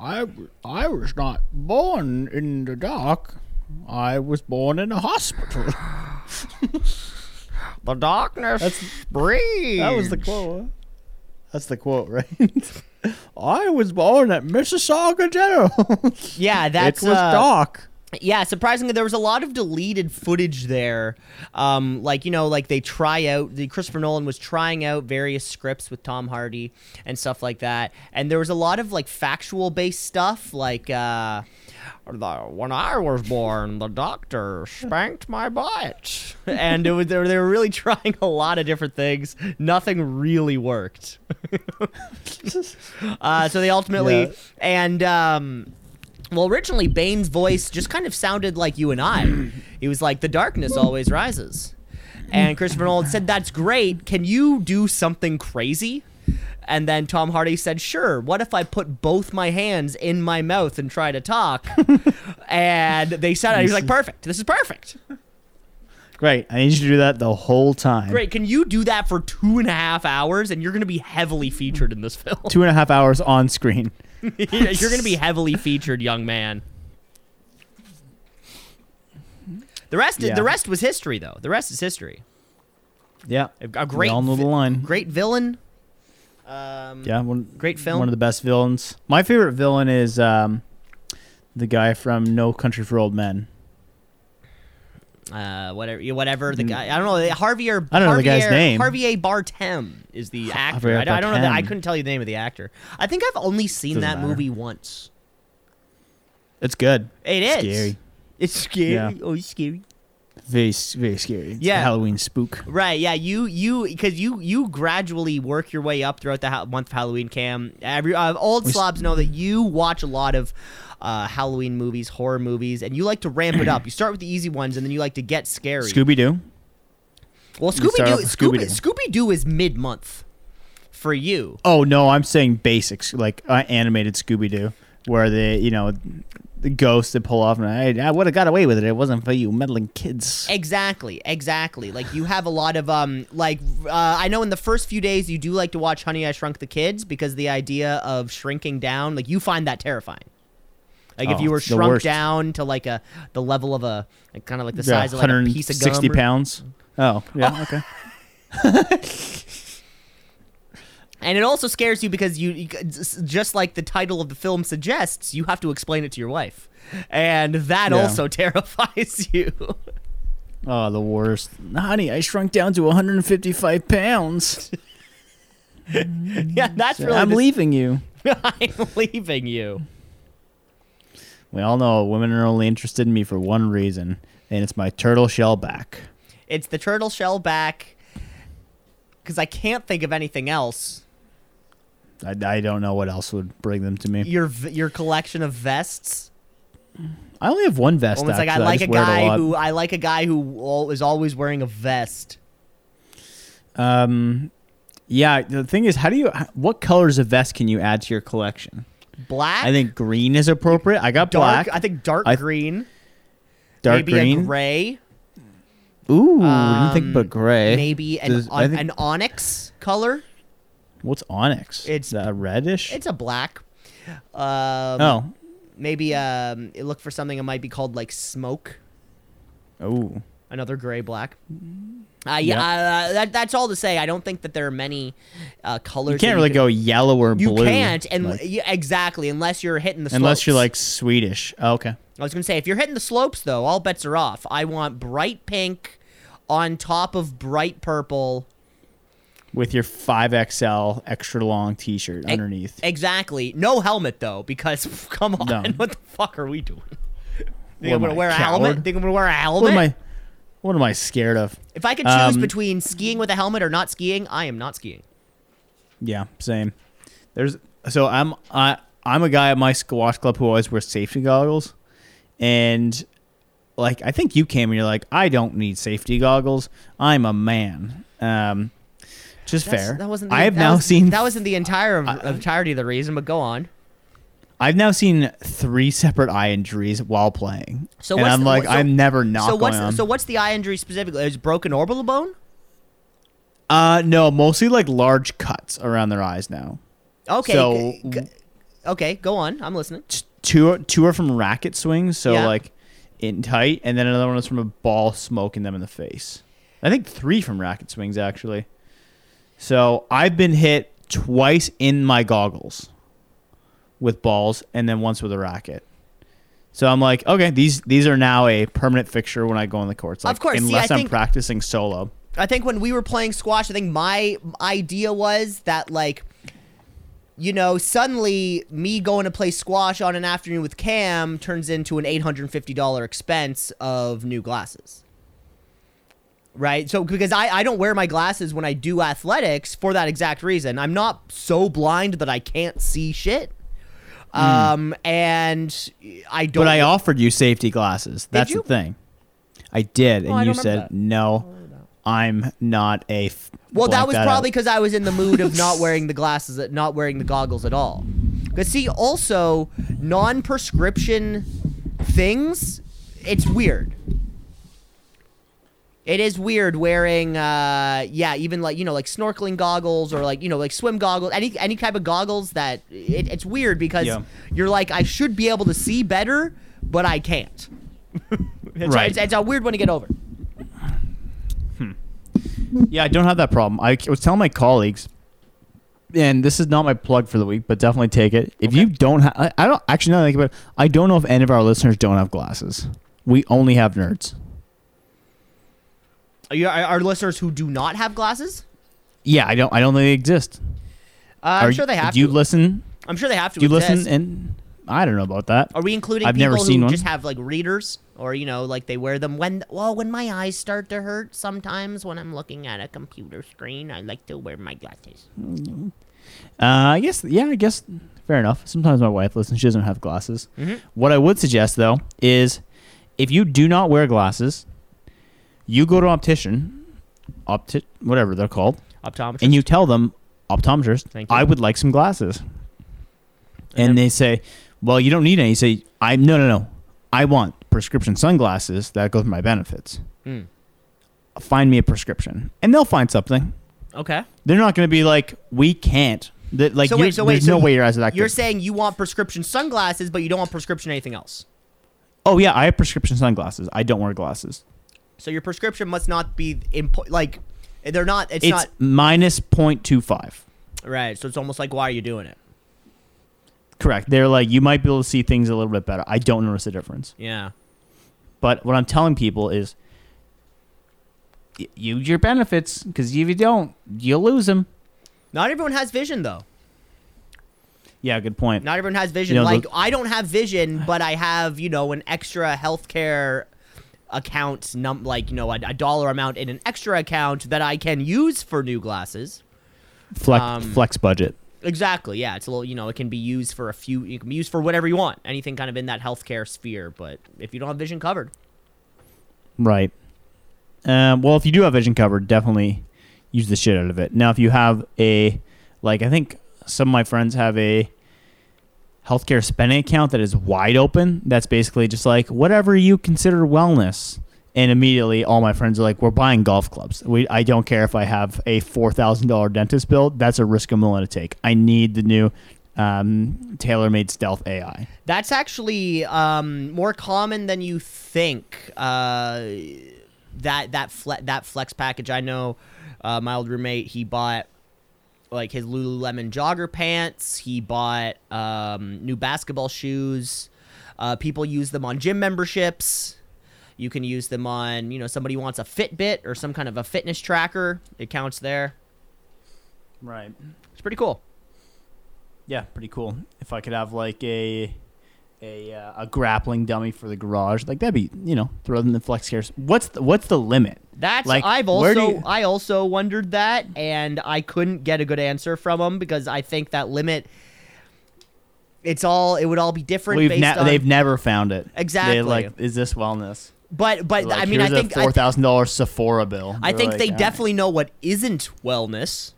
I I was not born in the dark. I was born in a hospital. The darkness breathes. That was the quote. That's the quote, right? I was born at Mississauga General. Yeah, that's it was uh, dark. Yeah, surprisingly, there was a lot of deleted footage there. Um, like you know, like they try out. The Christopher Nolan was trying out various scripts with Tom Hardy and stuff like that. And there was a lot of like factual based stuff, like uh, when I was born, the doctor spanked my butt, and it was they were, they were really trying a lot of different things. Nothing really worked. uh, so they ultimately Yeah. and. Um, well, originally Bane's voice just kind of sounded like you and I. He was like, "The darkness always rises," and Christopher Nolan said, "That's great. Can you do something crazy?" And then Tom Hardy said, "Sure. What if I put both my hands in my mouth and try to talk?" and they said. "He was like, perfect. This is perfect. Great. I need you to do that the whole time. Great. Can you do that for two and a half hours? And you're going to be heavily featured in this film. Two and a half hours on screen. you're going to be heavily featured, young man." The rest, Yeah. the rest was history, though. The rest is history. Yeah. A, a great, we all know the line. great villain. Um, Yeah. One, Great film. One of the best villains. My favorite villain is um, the guy from No Country for Old Men. Uh, whatever, whatever the guy. I don't know. Harvey or Mm. I don't know the guy's name. Javier Bardem is the actor. I, don't- I don't know. The, I couldn't tell you the name of the actor. I think I've only seen Doesn't that matter. movie once. It's good. It is Scary. It's scary. Yeah. Oh, it's scary. Very, very scary. It's a Yeah. Halloween spook. Right, yeah, you you because you you gradually work your way up throughout the ha- month of Halloween. Cam, every uh, old slobs know that you watch a lot of uh, Halloween movies, horror movies, and you like to ramp it up. You start with the easy ones, and then you like to get scary. Scooby Doo. well, Scooby Doo. Scooby Doo is mid month for you. Oh no, I'm saying basics like uh, animated Scooby Doo, where they, you know, the ghosts that pull off, and I, I would have got away with it. It wasn't for you meddling kids. Exactly, exactly. Like you have a lot of um, like uh, I know in the first few days you do like to watch Honey I Shrunk the Kids because the idea of shrinking down, like you find that terrifying. Like if Oh, you were shrunk down to like a the level of a like, kind of like the Yeah, size of like a piece of gum. 160 pounds. Oh yeah, okay. And it also scares you because you, you just like the title of the film suggests, you have to explain it to your wife. And that Yeah. also terrifies you. Oh, the worst. Honey, I shrunk down to 155 pounds. yeah, that's really I'm the- leaving you. I'm leaving you. We all know women are only interested in me for one reason, and it's my turtle shell back. It's the turtle shell back because I can't think of anything else. I, I don't know what else would bring them to me. Your your collection of vests. I only have one vest. Almost like I like a just wear guy lot. who I like a guy who is always wearing a vest. Um, yeah. The thing is, how do you? What colors of vest can you add to your collection? Black. I think green is appropriate. I got dark. black, I think dark I- green. dark maybe green. a gray. Ooh, I didn't think Um, about gray. Maybe an Does- on- think- an onyx color. What's onyx? It's- uh, reddish. It's a black. Um, oh, Maybe um, look for something that might be called like smoke. oh. Another gray black. Uh, yeah, Yep. uh, that, that's all to say. I don't think that there are many uh, colors. You can't really can- go yellow or You blue. You can't, and like- exactly, unless you're hitting the. unless you're like Swedish. Oh, okay. I was gonna say, if you're hitting the slopes, though, all bets are off. I want bright pink on top of bright purple. With your 5XL extra long T-shirt E- underneath. Exactly. No helmet though, because come on, No. what the fuck are we doing? Think What I'm gonna wear a helmet? Think I'm gonna wear a helmet? What am I? What am I scared of? if I could choose Um, between skiing with a helmet or not skiing, I am not skiing. Yeah, same. There's so I'm I I'm a guy at my squash club who always wears safety goggles, and like I think you came and you're like I don't need safety goggles. I'm a man. Um, just That's- fair. That wasn't. The, I have now was- seen That wasn't the entire entirety of the reason, but go on. I've now seen three separate eye injuries while playing. So and what's I'm the- like so- I'm never not so going what's on. so what's the eye injury specifically? Is it broken orbital bone? uh no, mostly like large cuts around their eyes now. Okay. So g- Okay, go on. I'm listening. T- Two two are from racket swings, so Yeah. like in tight, and then another one is from a ball smoking them in the face. I think three from racket swings actually. So I've been hit twice in my goggles with balls, and then once with a racket. So I'm like, okay, these these are now a permanent fixture when I go on the courts. Like, Of course, unless I I'm think- practicing solo. I think when we were playing squash, I think my idea was that like you know, suddenly me going to play squash on an afternoon with Cam turns into an $850 expense of new glasses. Right? So because I, I don't wear my glasses when I do athletics for that exact reason. I'm not so blind that I can't see shit. Um and I don't Hmm. But I offered you safety glasses. That's the thing. I did, Oh, I and you said that. no. I'm not a. F- Well, that was out. probably because I was in the mood of not wearing the glasses, not wearing the goggles at all. Because see, also non-prescription things, it's weird. It is weird wearing, uh, yeah, even like you know, like snorkeling goggles or like you know, like swim goggles, any any type of goggles that it, it's weird because Yeah. you're like, I should be able to see better, but I can't. it's, Right. it's, it's a weird one to get over. Yeah, I don't have that problem. I was telling my colleagues, and this is not my plug for the week, but definitely take it. If you don't have, I, I don't actually now that I think I don't know if any of our listeners don't have glasses. We only have nerds. Are you, are, are listeners who do not have glasses? Yeah, I don't. I don't think they exist. Uh, I'm Are sure they have Do you listen? I'm sure they have to. Do you exist. listen? And I don't know about that. Are we including I've people never seen who one. just have like readers, or you know, like they wear them when? Well, when my eyes start to hurt, sometimes when I'm looking at a computer screen, I like to wear my glasses. Uh, I guess. Yeah, I guess. Fair enough. Sometimes my wife listens. She doesn't have glasses. What I would suggest though is, if you do not wear glasses, you go to an optician, opti- whatever they're called, Optometrist. and you tell them, optometrist, Thank you. I would like some glasses. And And they say, well, you don't need any. You say, I no no no, I want prescription sunglasses that go with my benefits. Hmm. Find me a prescription, and they'll find something. okay. They're not going to be like, we can't. That like, So you're- wait, so wait, there's so no way your eyes are that You're good. saying you want prescription sunglasses, but you don't want prescription anything else. oh yeah, I have prescription sunglasses. I don't wear glasses. So your prescription must not be impo- like they're not. It's, It's, not minus 0.25. right. So it's almost like why are you doing it? Correct. They're like, you might be able to see things a little bit better. I don't notice a difference. Yeah. But what I'm telling people is, use your benefits because if you don't, you'll lose them. Not everyone has vision though. Yeah, good point. Not everyone has vision. You know, like the- I don't have vision, but I have you know an extra healthcare account, num like you know a, a dollar amount in an extra account that I can use for new glasses. Flex, um, flex budget. Exactly. Yeah, it's a little you know it can be used for a few. You can be used for whatever you want. Anything kind of in that healthcare sphere. But if you don't have vision covered, Right. Um, well, if you do have vision covered, definitely use the shit out of it. Now, if you have a, like, I think some of my friends have a healthcare spending account that is wide open. That's basically just like whatever you consider wellness. And immediately, all my friends are like, "We're buying golf clubs. We, I don't care if I have a four thousand dollar dentist bill. That's a risk I'm willing to take. I need the new um, TaylorMade Stealth AI. That's actually um, more common than you think. Uh, that that fle- that flex package. I know uh, my old roommate. He bought like his Lululemon jogger pants. He bought um, new basketball shoes. Uh, people use them on gym memberships. You can use them on you know somebody wants a Fitbit or some kind of a fitness tracker. It counts there. Right. It's pretty cool. Yeah, pretty cool. If I could have like a a uh, a grappling dummy for the garage, like that'd be you know throw them in the flex cares. What's the, what's the limit? That's Like, I've also you- I also wondered that, and I couldn't get a good answer from them because I think that limit. It's all it would all be different We've ne- on they've never found it. Exactly. They're like, is this wellness? but but Like, I mean I think a I, four thousand dollars Sephora bill. I They're think like, they definitely know what isn't wellness.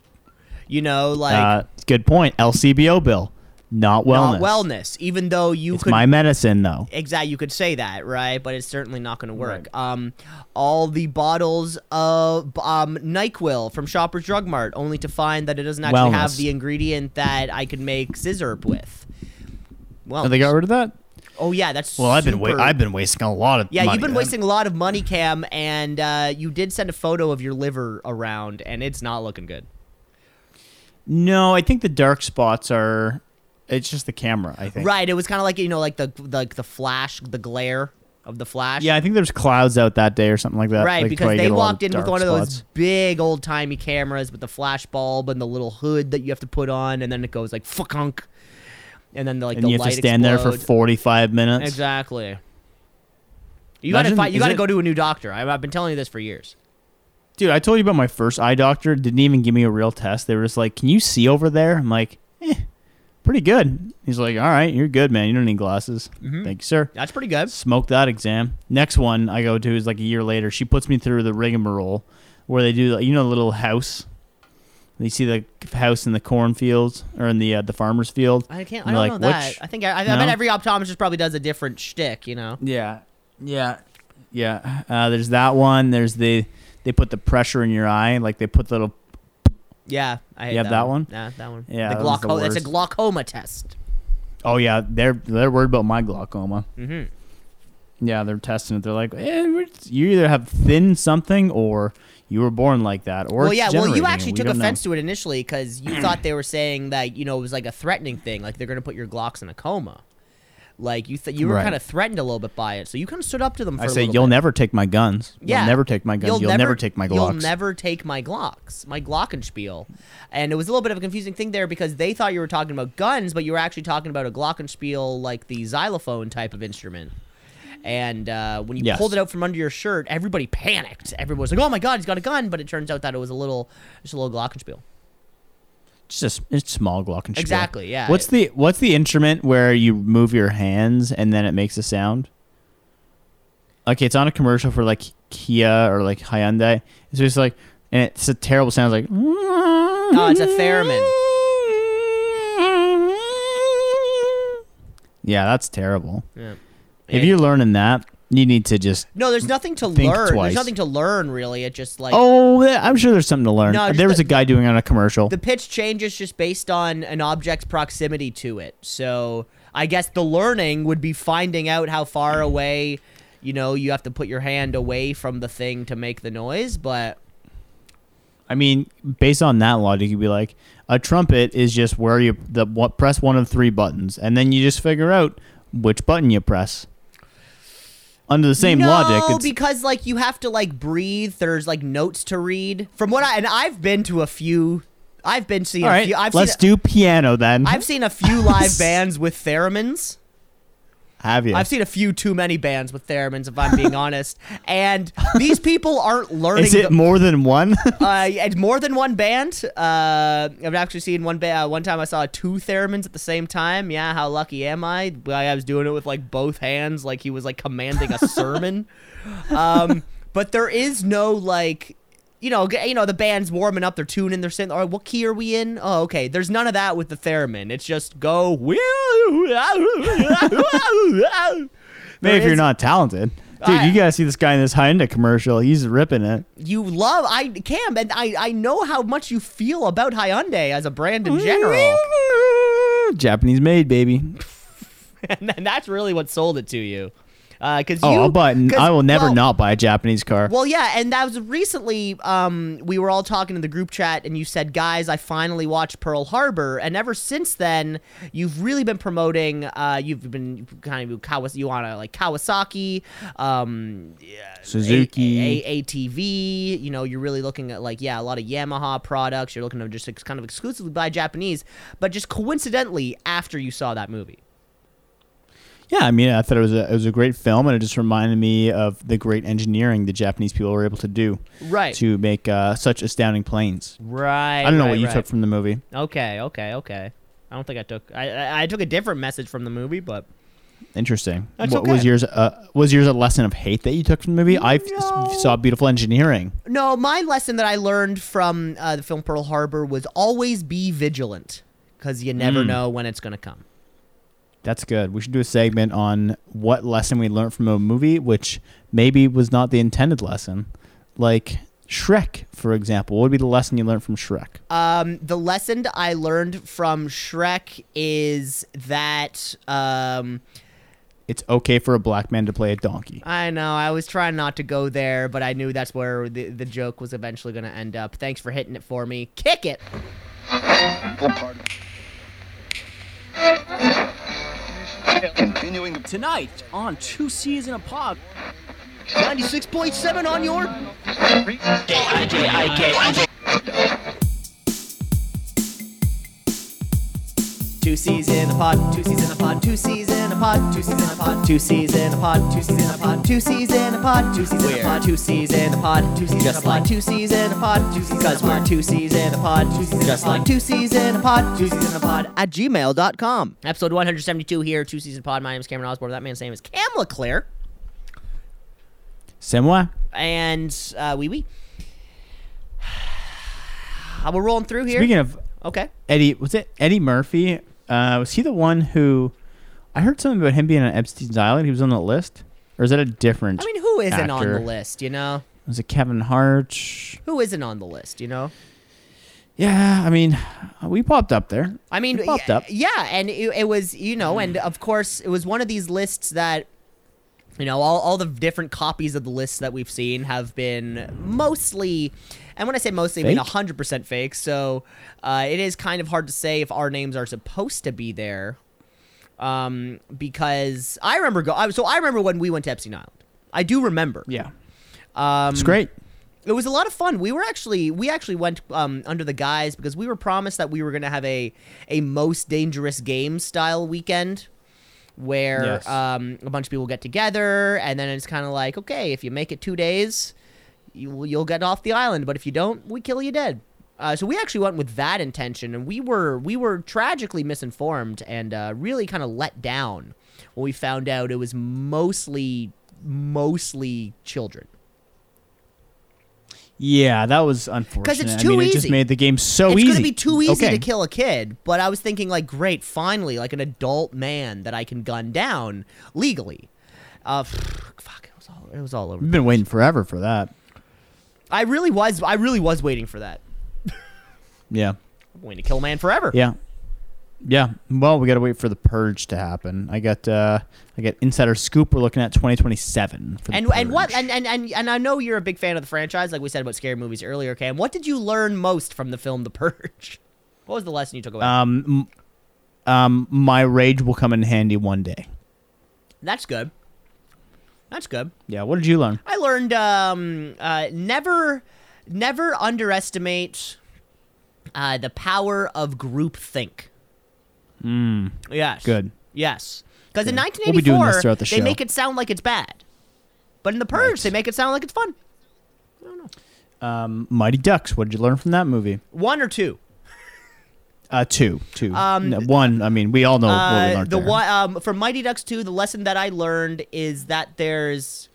You know, like Uh, good point. LCBO bill, not wellness. not wellness. Even though you It's could my medicine though. exactly you could say that right but it's certainly not going to work um all the bottles of um nyquil from shoppers drug mart only to find that it doesn't actually have the ingredient that i could make scissor with Well, Oh, they got rid of that. oh yeah, that's Well, I've been wa- I've been wasting a lot of Yeah, money you've been then. wasting a lot of money, Cam, and uh, you did send a photo of your liver around, and it's not looking good. No, I think the dark spots are. It's just the camera. I think. Right. It was kind of like you know, like the like the flash, the glare of the flash. Yeah, I think there's clouds out that day or something like that. Right, like, because they get a lot walked in with one of those big old timey cameras with the flash bulb and the little hood that you have to put on, and then it goes like fuck, and then the, like and the you have to stand there for 45 minutes. Exactly. You gotta Imagine- find, you gotta it- go to a new doctor. I, I've been telling you this for years. Dude, I told you about my first eye doctor. Didn't even give me a real test. They were just like, "Can you see over there?" I'm like, "Eh, pretty good." He's like, "All right, you're good, man. You don't need glasses." Mhm. Thank you, sir. That's pretty good. Smoke that exam. Next one I go to is like a year later. She puts me through the rigmarole where they do, you know, the little house. You see the house in the cornfields or in the uh, the farmer's field. I can't. I don't know that. which- I think I, I, No? bet every optometrist probably does a different shtick. You know. Yeah, yeah, yeah. Uh, there's that one. There's the they put the pressure in your eye, like they put the little. Yeah, I You have that one? Yeah, that one. Yeah, the that glaucoma. That's a glaucoma test. Oh yeah, they're they're worried about my glaucoma. Mm-hmm. Yeah, they're testing it. They're like, eh, you either have thin something or you were born like that, or Well, it's yeah. Well, you actually We took don't know. offense to it initially because you thought they were saying that you know it was like a threatening thing, like they're going to put your Glocks in a coma. Like you, th- you were Right. kind of threatened a little bit by it, so you kind of stood up to them. For I a say you'll bit. never take my guns. Yeah. You'll never take my guns. You'll, never, take my Glocks. You'll never take my Glocks, my Glockenspiel. And it was a little bit of a confusing thing there because they thought you were talking about guns, but you were actually talking about a Glockenspiel, like the xylophone type of instrument. And uh, when you Yes. pulled it out from under your shirt, everybody panicked. Everyone was like, "Oh my god, he's got a gun!" But it turns out that it was a little, just a little Glockenspiel. Just a s- it's small Glockenspiel. Exactly. Yeah. What's the what's the instrument where you move your hands and then it makes a sound? Okay, it's on a commercial for like Kia or like Hyundai. It's just like and it's a terrible sound. It's like Oh, it's a theremin. Yeah, that's terrible. Yeah. If you're learning that, you need to just no, there's nothing to learn. twice. There's nothing to learn really. It just like Oh, I'm sure there's something to learn. No, there was the- a guy doing it on a commercial. the pitch changes just based on an object's proximity to it. So I guess the learning would be finding out how far away, you know, you have to put your hand away from the thing to make the noise. But I mean, based on that logic, you'd be like, a trumpet is just where you the what press one of three buttons, and then you just figure out which button you press. Under the same no, logic, it's, because like you have to like breathe. There's like notes to read. From what I and I've been to a few. I've been seeing. all a few, I've let's seen, do piano then. I've seen a few live bands with theremins. Have you? I've seen a few too many bands with theremins, if I'm being honest. And these people aren't learning. Is it the- more than one? uh, it's more than one band. Uh, I've actually seen one band. One time I saw two theremins at the same time. Yeah, how lucky am I? I was doing it with like both hands, like he was like commanding a sermon. Um, but there is no like, you know, you know, the band's warming up, they're tuning, they're saying, "All right, what key are we in?" Oh, okay. There's none of that with the theremin. It's just go. Maybe if you're not talented. Dude, I- you gotta see this guy in this Hyundai commercial. He's ripping it. You love I Cam, and I I know how much you feel about Hyundai as a brand in general. Japanese made, baby. and then that's really what sold it to you. Because Oh, you, I'll buy. I will never well- not buy a Japanese car. Well, yeah, and that was recently. Um, we were all talking in the group chat, and you said, "Guys, I finally watched Pearl Harbor," and ever since then, you've really been promoting. Uh, you've been kind of Kawas- you want to like Kawasaki, um, yeah, Suzuki. A- A- ATV. You know, you're really looking at like yeah, a lot of Yamaha products. You're looking to just ex- kind of exclusively buy Japanese, but just coincidentally after you saw that movie. Yeah, I mean, I thought it was a it was a great film, and it just reminded me of the great engineering the Japanese people were able to do Right. to make uh, such astounding planes. Right. I don't know right, what you right. took from the movie. Okay, okay, okay. I don't think I took. I, I I took a different message from the movie, but Interesting. That's what okay. was yours? Uh, was yours a lesson of hate that you took from the movie? I f- saw beautiful engineering. no. My lesson that I learned from uh, the film Pearl Harbor was always be vigilant, because you never Mm. know when it's gonna come. That's good. We should do a segment on what lesson we learned from a movie, which maybe was not the intended lesson. Like Shrek, for example, what would be the lesson you learned from Shrek? Um, the lesson I learned from Shrek is that um, It's okay for a black man to play a donkey. I know I was trying not to go there, but I knew that's where the, the joke was eventually going to end up. Thanks for hitting it for me. Kick it. Continuing Tonight on Two C's in a Pod. 96.7 on your. Two C's in a pod, two C's in a pod, two C's in a pod, two C's in a pod, two C's in a pod, two C's in a pod, two C's in a pod, two C's in a pod, two C's in a pod, two C's just like two C's in a pod, two C's because we're two C's in a pod, two C's just like two C's in a pod, two C's in a pod at gmail.com. Episode 172 here, two C's in a pod. My name is Cameron Osborne. That man's name is Cam LeClaire. C'est moi. And uh, wee wee. We're rolling through here. Speaking of okay. Eddie, was it Eddie Murphy? Uh, was he the one who? I heard something about him being on Epstein's Island. He was on the list, or is that a different? I mean, who isn't on the list, you know? Was it Kevin Hart? Who isn't on the list, you know? Yeah, I mean, we popped up there. I mean, We popped up. yeah, and it, it was, you know, and of course, it was one of these lists that, you know, all, all the different copies of the lists that we've seen have been mostly, and when I say mostly, I mean Fake? 100% fake. So uh, it is kind of hard to say if our names are supposed to be there. Um, because I remember go, I- so I remember when we went to Epstein Island. I do remember. Yeah, Um, it's great. it was a lot of fun. We were actually we actually went um, under the guise because we were promised that we were going to have a a most dangerous game style weekend where Yes. um, a bunch of people get together and then it's kind of like okay if you make it two days you, you'll get off the island but if you don't we kill you dead. Uh, so we actually went with that intention and we were we were tragically misinformed and uh, really kind of let down when we found out it was mostly mostly children. Yeah, that was unfortunate. Because it's I too mean, It easy. just made the game so it's easy. gonna be too easy okay. to kill a kid. But I was thinking, like, great, finally, like an adult man that I can gun down legally. Uh, fuck, it was all it was all over. We've been waiting forever for that. I really was. I really was waiting for that. Yeah, I'm waiting to kill a man forever. yeah, yeah. Well, we got to wait for the purge to happen. I got, uh I got insider scoop. We're looking at 2027 for the And and what and, and and and I know you're a big fan of the franchise, like we said about scary movies earlier, Cam. What did you learn most from the film The Purge? What was the lesson you took away? um, um, my rage will come in handy one day. That's good. That's good. Yeah. What did you learn? I learned um, uh, never, never underestimate uh, the power of groupthink. Mm, Yes. good. Yes. Because in 1984, We'll be doing this the they make it sound like it's bad, but in the Purge, Right. they make it sound like it's fun. Um, Mighty Ducks. What did you learn from that movie? One or two. Uh, two, two. Um, No, one. I mean, we all know what we Uh, learned the there. one um, from Mighty Ducks 2, the lesson that I learned is that there's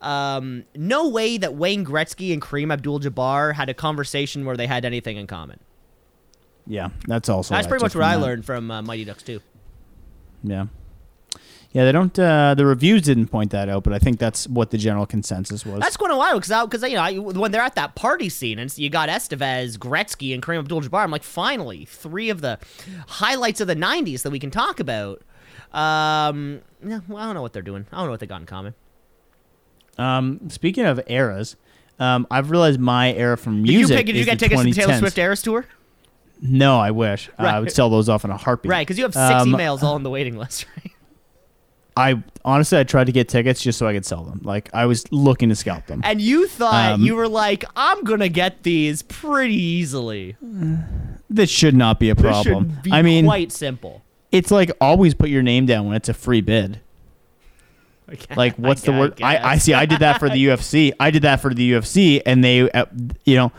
um, no way that Wayne Gretzky and Kareem Abdul-Jabbar had a conversation where they had anything in common. Yeah, that's also. That's what pretty much what I that. learned from uh, Mighty Ducks 2. Yeah. Yeah, they don't. Uh, the reviews didn't point that out, but I think that's what the general consensus was. That's quite a while because because you know I, when they're at that party scene and you got Estevez, Gretzky, and Kareem Abdul-Jabbar, I'm like, finally, three of the highlights of the '90s that we can talk about. Um, no, well, I don't know what they're doing. I don't know what they got in common. um, speaking of eras, um, I've realized my era from Did you, music. pick, did you get the tickets to the Taylor Swift Eras tour? No, I wish. Uh, I would sell those off in a heartbeat. Right, because you have six Um, emails all on the waiting list, right? I honestly, I tried to get tickets just so I could sell them. Like I was looking to scalp them. And you thought Um, you were like, I'm gonna get these pretty easily. This should not be a problem. be I mean, quite simple. it's like always put your name down when it's a free bid. Like, what's the word? I, I guess. see. I did that for the UFC. I did that for the UFC, and they, uh, you know,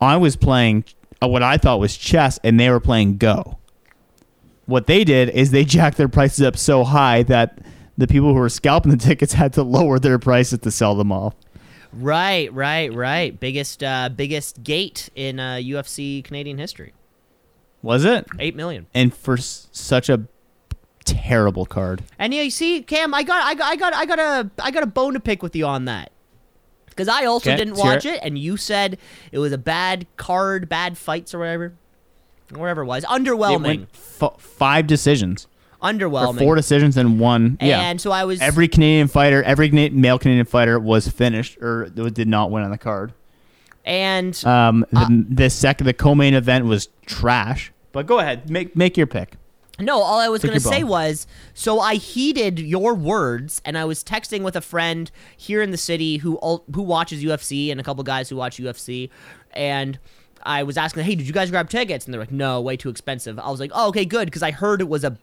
I was playing uh, what I thought was chess, and they were playing Go. What they did is they jacked their prices up so high that the people who were scalping the tickets had to lower their prices to sell them all. Right, right, right. Biggest, uh, biggest gate in uh, UFC Canadian history. Was it? Eight million. And for s- such a terrible card. And yeah, you see, Cam, I got, I got, I got, I got a, I got a bone to pick with you on that. Because I also Okay, didn't watch it, and you said it was a bad card, bad fights, or whatever. Whatever it was. It Underwhelming. went f- five decisions. Underwhelming. four decisions and one. yeah. And so I was. Every Canadian fighter, every male Canadian fighter was finished or did not win on the card. and Um, the, Uh, the second, the co-main event was trash. But go ahead, make make your pick. No, all I was going to say bone. was so I heeded your words and I was texting with a friend here in the city who who watches UFC and a couple guys who watch UFC and I was asking, "Hey, did you guys grab tickets?" And they're like, "No, way too expensive." I was like, "Oh, okay, good because I heard it was a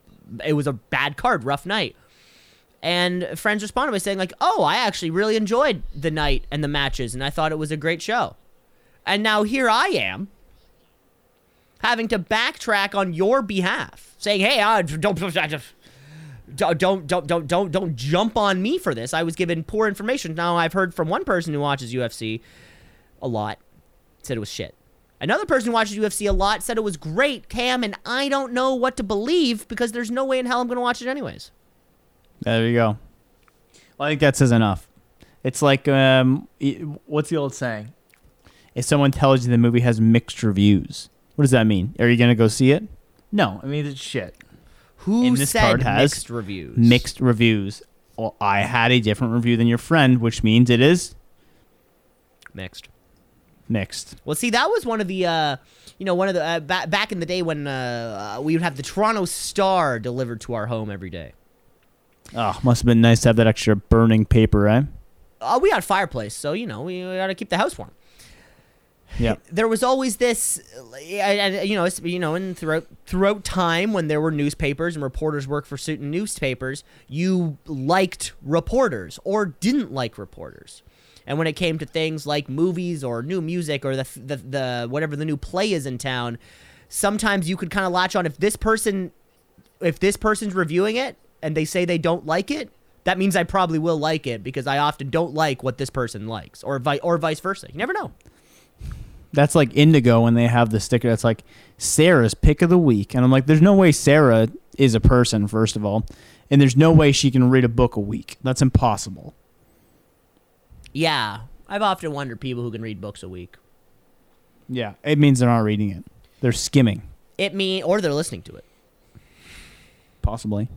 it was a bad card, rough night." And friends responded by saying like, "Oh, I actually really enjoyed the night and the matches and I thought it was a great show." And now here I am having to backtrack on your behalf, saying, "Hey, uh, don't, don't, don't, don't, don't, don't, don't jump on me for this." I was given poor information. Now I've heard from one person who watches UFC a lot, said it was shit. Another person who watches UFC a lot said it was great, Cam, and I don't know what to believe because there's no way in hell I'm going to watch it anyways. There you go. Well, I think that says enough. It's like um, what's the old saying? If someone tells you the movie has mixed reviews, what does that mean? Are you gonna go see it? No, I mean it's shit. Who And this said card has mixed reviews? Mixed reviews. Well, I had a different review than your friend, which means it is Mixed. Mixed. Well, see, that was one of the, uh, you know, one of the uh, ba- back in the day when uh, uh, we would have the Toronto Star delivered to our home every day. Oh, must have been nice to have that extra burning paper, eh? Uh, we had a fireplace, so you know we, we got to keep the house warm. Yeah. There was always this, uh, you know, you know, and throughout throughout time when there were newspapers and reporters worked for certain newspapers, you liked reporters or didn't like reporters. And when it came to things like movies or new music or the the, the whatever the new play is in town, sometimes you could kind of latch on if this person if this person's reviewing it and they say they don't like it, that means I probably will like it because I often don't like what this person likes, or vi- or vice versa. You never know. That's like Indigo when they have the sticker that's like Sarah's pick of the week. And I'm like, there's no way Sarah is a person, first of all. And there's no way she can read a book a week. That's impossible. Yeah, I've often wondered people who can read books a week. Yeah. It means they're not reading it. They're skimming, It mean or they're listening to it. possibly.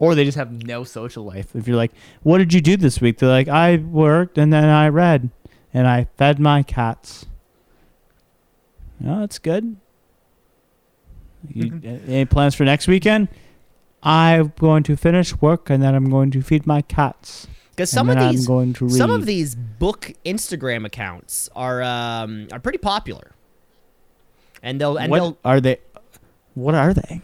Or they just have no social life. If you're like, what did you do this week? They're like, I worked and then I read and I fed my cats. Oh, that's good. You, any plans for next weekend? I'm going to finish work and then I'm going to feed my cats. Because some of these I'm going to read. some of these book Instagram accounts are um, are pretty popular, and they'll and what they'll are they? What are they?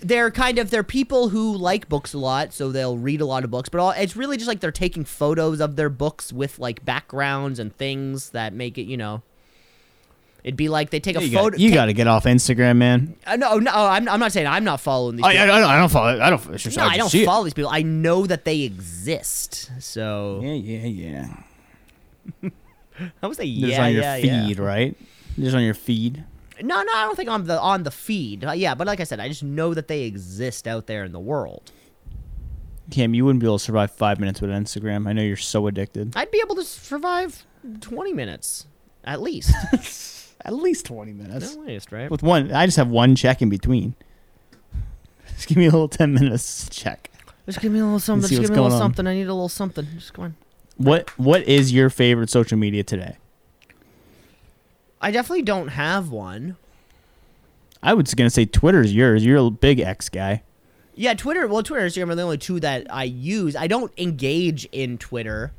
they're kind of they're people who like books a lot, so they'll read a lot of books. But all, it's really just like they're taking photos of their books with like backgrounds and things that make it, you know. It'd be like they take a You, photo. got, you take- got to get off Instagram, man. Uh, no, no, I'm, I'm not saying I'm not following these. I, I, people. I don't, I don't follow. I don't. Just, no, I just don't see it. follow these people. I know that they exist. So Yeah, yeah, yeah. I would say Just yeah, on your yeah, yeah. feed, right? Just on your feed. No, no, I don't think on the on the feed. Uh, yeah, but like I said, I just know that they exist out there in the world. Cam, you wouldn't be able to survive five minutes with Instagram. I know you're so addicted. I'd be able to survive 20 minutes at least. At least twenty minutes. at least, right? With one, I just have one check in between. Just give me a little ten minutes check. Just give me a little something. Just give me a little going on. something. I need a little something. Just go on. What What is your favorite social media today? I definitely don't have one. I was gonna say Twitter's yours. You're a big X guy. Yeah, Twitter. Well, Twitter and Instagram are the only two that I use. I don't engage in Twitter.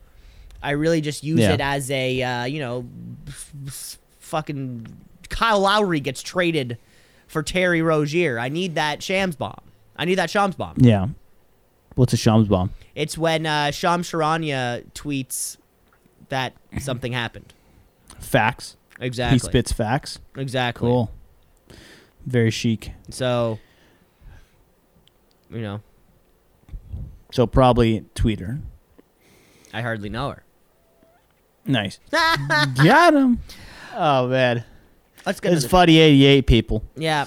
I really just use Yeah. it as a, uh, you know, f- f- fucking Kyle Lowry gets traded for Terry Rozier. I need that Shams bomb. I need that Shams bomb. Yeah. What's a Shams bomb? It's when uh, Shams Charania tweets that something happened. Facts. Exactly. He spits facts. Exactly. Cool. Very chic. So, you know, So probably Twitter. I hardly know her. Nice. Got him. Oh man. Let's get It's into funny 88 people. Yeah.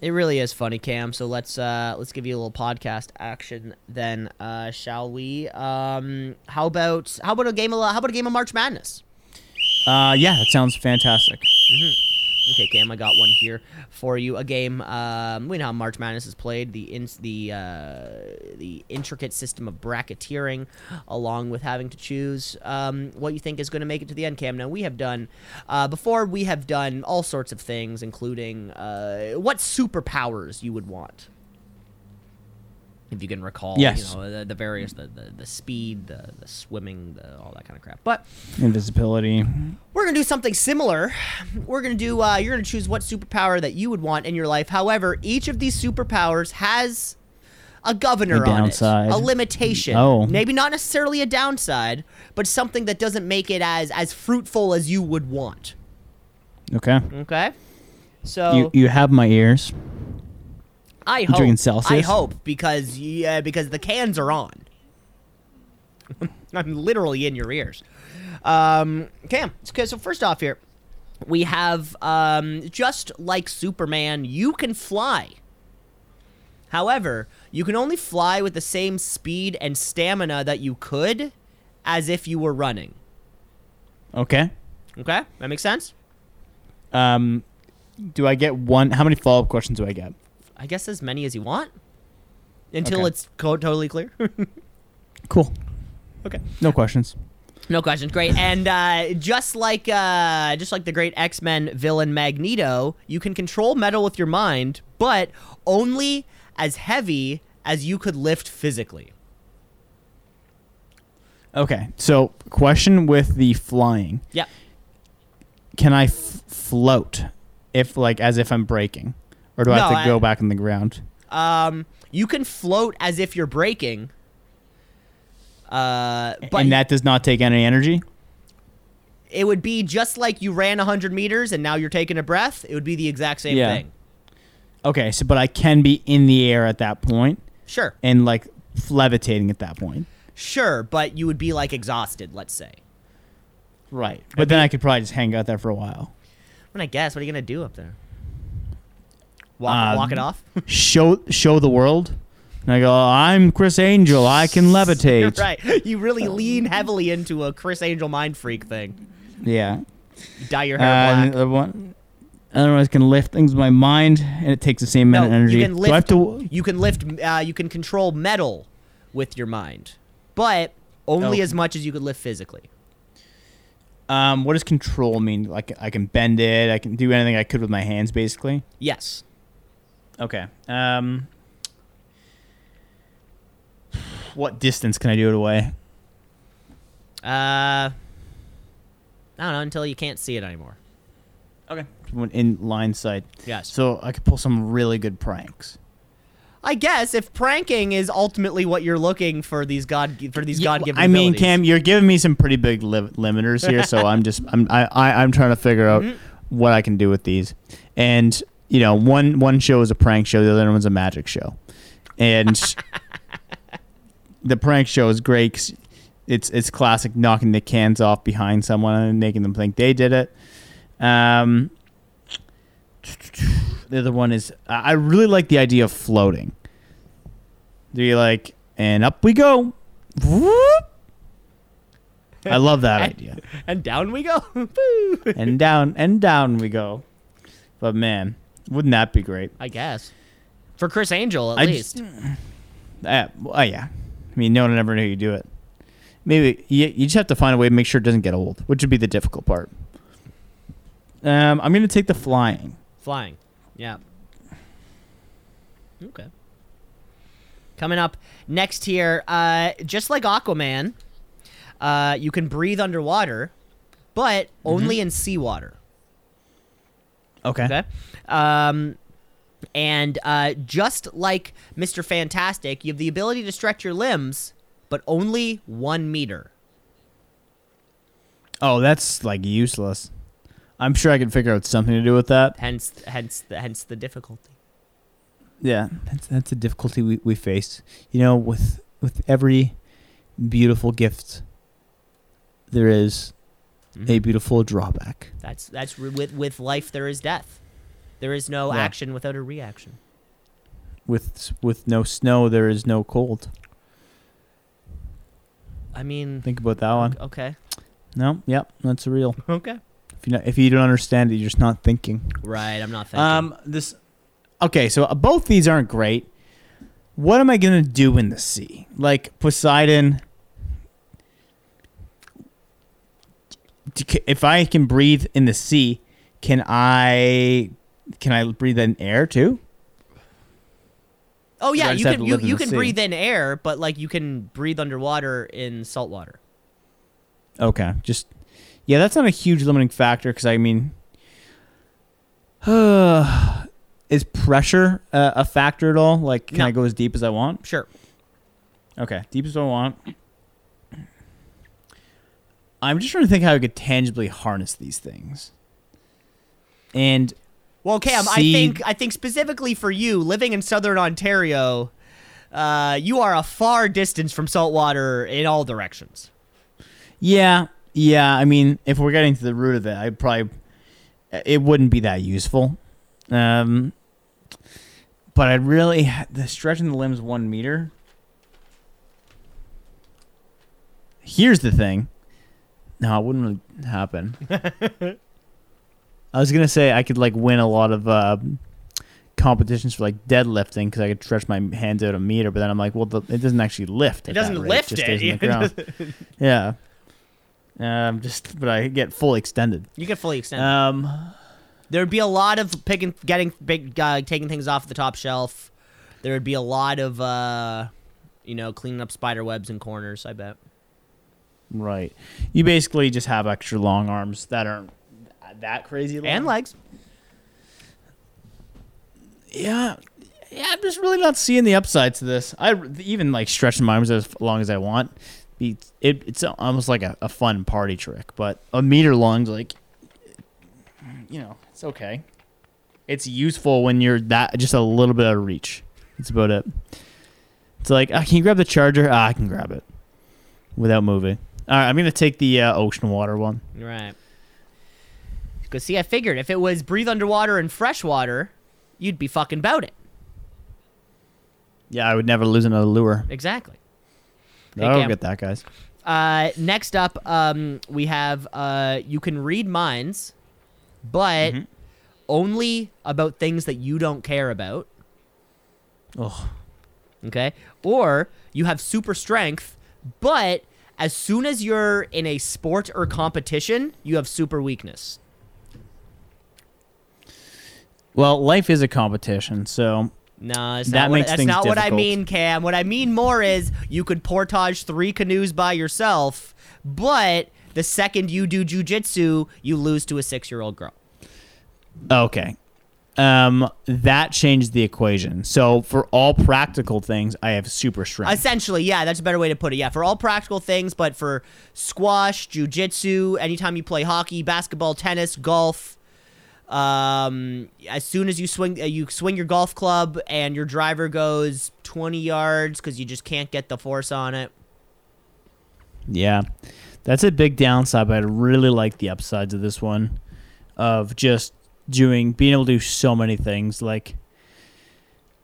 It really is funny, Cam. So let's uh let's give you a little podcast action then, uh, shall we? Um, how about how about a game of how about a game of March Madness? Uh, yeah, that sounds fantastic. Okay, Cam, I got one here for you. A game. Um, we know how March Madness is played. The in, the uh, the intricate system of bracketeering, along with having to choose um, what you think is going to make it to the end. Cam. Now we have done uh, before. We have done all sorts of things, including uh, what superpowers you would want. If you can recall, Yes. you know the, the various the, the, the speed, the, the swimming, the, all that kind of crap. But Invisibility. we're gonna do something similar. We're gonna do. Uh, you're gonna choose what superpower that you would want in your life. However, each of these superpowers has a governor A on it, downside. a limitation. Oh. maybe not necessarily a downside, but something that doesn't make it as as fruitful as you would want. Okay. Okay. So You you have my ears. I hope. drinking I hope because yeah, because the cans are on. I'm literally in your ears. Um, Cam. Okay, so first off here, we have um, just like Superman, you can fly. However, you can only fly with the same speed and stamina that you could as if you were running. Okay. Okay, that makes sense. Um, do I get one? How many follow up questions do I get? I guess as many as you want until Okay. it's co- totally clear. Cool. okay. No questions. No questions. Great. And uh, just like uh, just like the great X Men villain Magneto, you can control metal with your mind, but only as heavy as you could lift physically. Okay. So, question with the flying. Yeah. Can I f- float if like as if I'm breaking, or do I have to I- go back in the ground? Um, you can float as if you're breaking. Uh, but and that does not take any energy. it would be just like you ran 100 meters and now you're taking a breath. It would be the exact same Yeah. thing. Okay. So, but I can be in the air at that point Sure. and like levitating at that point. Sure, but you would be like exhausted, let's say. Right. But then I could probably just hang out there for a while. And I guess, what are you going to do up there? Walk, Um, walk it off? show show the world. And I go, I'm Criss Angel. I can levitate. right. You really lean heavily into a Criss Angel mind freak thing. Yeah. You dye your hair Uh, black. the one, otherwise, I can lift things with my mind, and it takes the same No, amount of energy. you can Do I have lift. to? You can lift. Uh, you can control metal with your mind, but only Oh. as much as you could lift physically. Um, what does control mean? Like I can bend it. I can do anything I could with my hands, basically. Yes. Okay. Um, what distance can I do it away? Uh, I don't know until you can't see it anymore. Okay. In line sight. Yes. So I could pull some really good pranks. I guess if pranking is ultimately what you're looking for these god for these Yeah, god given. I mean, Cam, you're giving me some pretty big li- limiters here, so I'm just I'm I, I I'm trying to figure out Mm-hmm. what I can do with these. And you know, one one show is a prank show, the other one's a magic show, and the prank show is great. 'cause it's it's classic knocking the cans off behind someone and making them think they did it. Um, the other one is I really like the idea of floating. Do you like and up we go? Whoop. I love that idea. and down we go. And down and down we go. But man, wouldn't that be great? I guess for Criss Angel at I least. just- Uh, well, yeah. I mean, no one ever knew you do it. Maybe you, you just have to find a way to make sure it doesn't get old, which would be the difficult part. Um, I'm gonna take the flying. Flying. Yeah. Okay. Coming up next here, uh, just like Aquaman, uh, you can breathe underwater, but only in seawater. Okay. Okay. Um, and uh, just like Mr. Fantastic, you have the ability to stretch your limbs, but only one meter. Oh, that's like useless. I'm sure I can figure out something to do with that. Hence, hence, the, hence the difficulty. Yeah, that's that's a difficulty we, we face. You know, with with every beautiful gift, there is a Mhm. beautiful drawback. That's that's with with life there is death. There is no Yeah. action without a reaction. With with no snow, there is no cold. I mean, Think about that one. okay, No, yep, that's real. okay. If you not, if you don't understand it, you're just not thinking. Right, I'm not thinking. Um, this. Okay, so uh, both these aren't great. What am I gonna do in the sea? Like Poseidon. If I can breathe in the sea, can I? Can I breathe in air too? oh yeah, you can you, you can sea. breathe in air, but like you can breathe underwater in salt water. Okay, just yeah, that's not a huge limiting factor because I mean, uh, is pressure uh, a factor at all? Like, can No. I go as deep as I want? Sure. Okay, deep as I want. I'm just trying to think how I could tangibly harness these things. And Well, Cam, I think I think specifically for you, living in southern Ontario, uh, you are a far distance from saltwater in all directions. yeah, yeah, I mean, if we're getting to the root of it, I probably it wouldn't be that useful. Um, but I'd really the stretching the limbs one meter. Here's the thing. No, it wouldn't really happen. I was gonna say I could like win a lot of uh, competitions for like deadlifting because I could stretch my hands out a meter, but then I'm like, well, the, it doesn't actually lift. It doesn't lift just it. stays in the ground. yeah. Um, just but I get fully extended. You get fully extended. Um, there would be a lot of picking, getting big, uh, taking things off the top shelf. There would be a lot of, uh, you know, cleaning up spider webs and corners. I bet. right. You basically just have extra long arms that aren't that crazy long. And legs. Yeah. Yeah, I'm just really not seeing the upside to this. I even like stretching my arms as long as I want. Be it, it's almost like a, a fun party trick, but a meter long's like, you know, it's okay. It's useful when you're that just a little bit of reach. That's about it. It's like, ah, can you grab the charger? Ah, I can grab it without moving. All right, I'm gonna take the uh, ocean water one. Right. Because see, I figured if it was breathe underwater and freshwater, you'd be fucking about it. Yeah, I would never lose another lure. Exactly. Hey, I'll Cam. get that, guys. Uh, next up, um, we have uh, you can read minds, but Mhm. only about things that you don't care about. Oh, Okay. Or you have super strength, but as soon as you're in a sport or competition, you have super weakness. Well, life is a competition, so No, that's That not, what, that's not what I mean, Cam. What I mean more is you could portage three canoes by yourself, but the second you do jujitsu, you lose to a six year old girl. Okay. Um, that changed the equation. So for all practical things, I have super strength. Essentially, yeah, that's a better way to put it. Yeah, for all practical things, but for squash, jujitsu, anytime you play hockey, basketball, tennis, golf, um, as soon as you swing, uh, you swing your golf club and your driver goes 20 yards because you just can't get the force on it. yeah, that's a big downside, but I really like the upsides of this one, of just doing being able to do so many things. Like,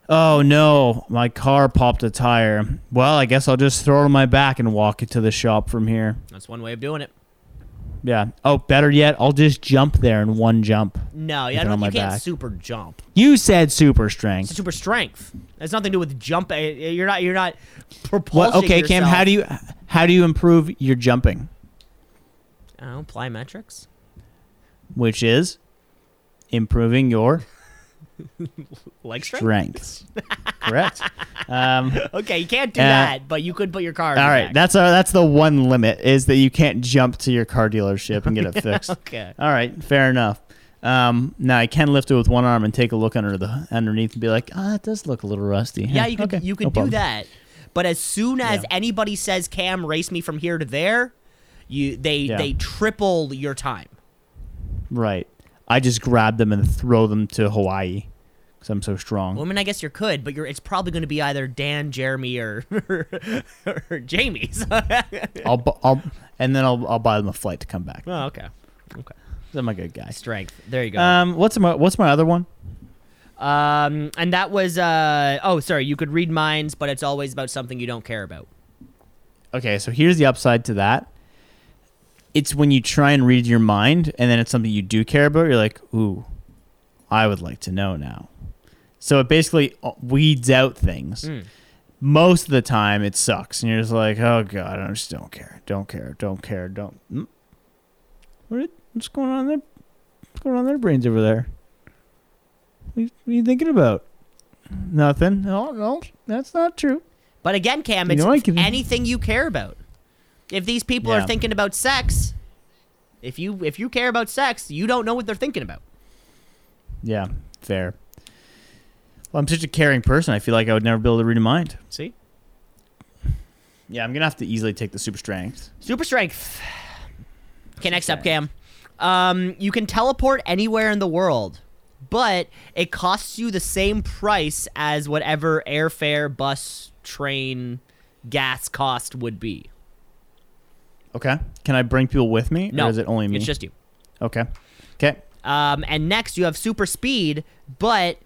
oh no, my car popped a tire. Well, I guess I'll just throw it on my back and walk it to the shop from here. That's one way of doing it. Yeah. Oh, better yet, I'll just jump there in one jump. No, yeah, I don't, you can't back. super jump. You said super It's strength. super strength. It has nothing to do with jump. uh, You're not. You're not propulsing What? Okay, Cam. How do you how do you improve your jumping? I don't know, plyometrics? Which is improving your Leg strength. strength. Correct. Um, Okay, you can't do Uh, that, but you could put your car. all right, back. that's our that's the one limit is that you can't jump to your car dealership and get it fixed. okay. all right, fair enough. Um, now I can lift it with one arm and take a look under the underneath and be like, ah, that does look a little rusty. Yeah, you could okay, you no do problem. that. But as soon as Yeah. anybody says Cam race me from here to there, you they Yeah. they triple your time. Right. I just grab them and throw them to Hawaii because I'm so strong. Well, I mean, I guess you could, but you're it's probably going to be either Dan, Jeremy, or or Jamie. So- I'll, I'll and then I'll I'll buy them a flight to come back. oh, okay. Okay. I'm a good guy. Strength. There you go. Um, what's my what's my other one? Um, and that was uh oh sorry, you could read minds, but it's always about something you don't care about. Okay, so here's the upside to that. It's when you try and read your mind, and then it's something you do care about. You're like, ooh, I would like to know now. So it basically uh, weeds out things. Mm. Most of the time, it sucks, and you're just like, oh god, I just don't care, don't care, don't care, don't. Mm. What? What's going on there? What's going on in their brains over there? What are you, what are you thinking about? Nothing. No, no, that's not true. But again, Cam, You it's know, I can- anything you care about. If these people are thinking about sex, if you if you care about sex, you don't know what they're thinking about. Yeah, fair. Well, I'm such a caring person. I feel like I would never be able to read a mind. See? Yeah, I'm gonna have to easily take the super strength. Super strength. Okay, next up, Cam. Um, you can teleport anywhere in the world, but it costs you the same price as whatever airfare, bus, train, gas cost would be. Okay. Can I bring people with me, No, or is it only me? It's just you. okay. Okay. Um, and next, you have super speed, but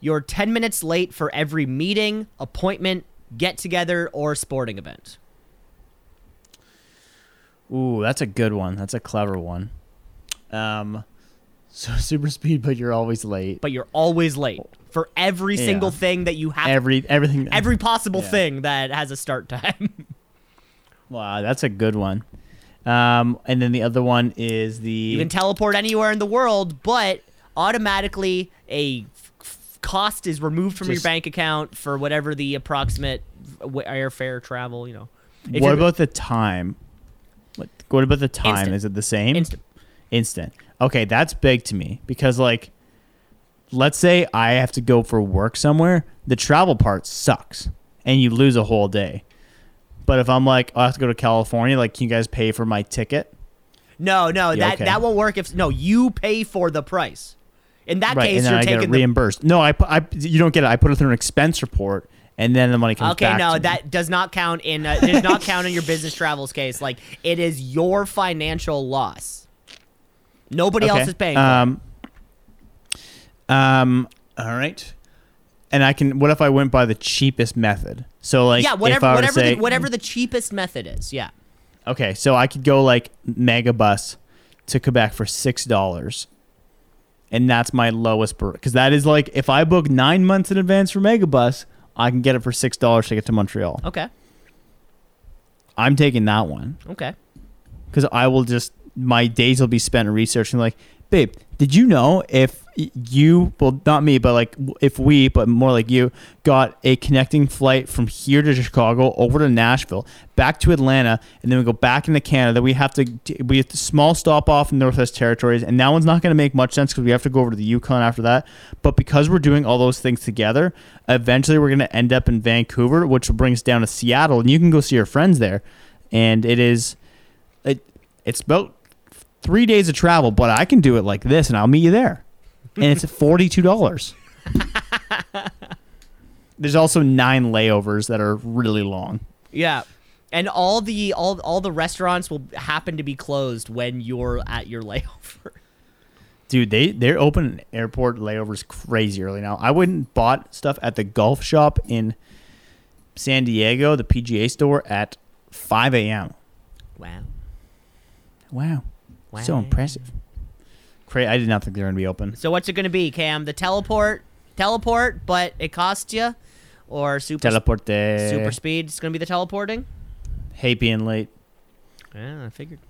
you're 10 minutes late for every meeting, appointment, get together, or sporting event. Ooh, that's a good one. That's a clever one. Um, so super speed, but you're always late. But you're always late for every Yeah. single thing that you have, Every everything. every possible Yeah. thing that has a start time. Wow, that's a good one. Um, and then the other one is the. you can teleport anywhere in the world, but automatically a f- cost is removed from your bank account for whatever the approximate w- airfare travel, you know. If what about the time? What, what about the time? Instant. Is it the same? Instant. Instant. Okay, that's big to me because like let's say I have to go for work somewhere, the travel part sucks and you lose a whole day. But if I'm like, oh, I have to go to California, like can you guys pay for my ticket? No, no, Yeah, that okay. that won't work if no, you pay for the price. In that right, case, and then you're I get it taking the reimbursed. No, I, pu- I you don't get it. I put it through an expense report and then the money comes back. Okay, back. no, to me. that does not count in uh, does not count in your business travels case. Like it is your financial loss. Nobody else is paying for it. Um, um, all right. And I can. What if I went by the cheapest method? So like, yeah, if whatever I were to whatever say, the, whatever the cheapest method is. Yeah. Okay, so I could go like Megabus to Quebec for six dollars, and that's my lowest because that is like if I book nine months in advance for Megabus, I can get it for six dollars to get to Montreal. Okay. I'm taking that one Okay. because I will just my days will be spent researching. Like, babe, did you know if you, well, not me, but like if we, but more like you, got a connecting flight from here to Chicago over to Nashville, back to Atlanta, and then we go back into Canada. We have to we have to small stop off in Northwest Territories, and that one's not going to make much sense because we have to go over to the Yukon after that. But because we're doing all those things together, eventually we're going to end up in Vancouver, which will bring us down to Seattle, and you can go see your friends there. And it is, it, it's about three days of travel, but I can do it like this, and I'll meet you there, and it's forty two dollars. There's also nine layovers that are really long. Yeah. And all the all all the restaurants will happen to be closed when you're at your layover. Dude, they they're open airport layovers crazy early now. I wouldn't bought stuff at the golf shop in San Diego, the PGA store, at five a.m. Wow. Wow, wow. so impressive. Cra- I did not think they were gonna be open. So what's it going to be, Cam? The teleport, teleport, but it costs you, or super Teleporte. super speed? It's going to be the teleporting. Hate being late. Yeah, I figured.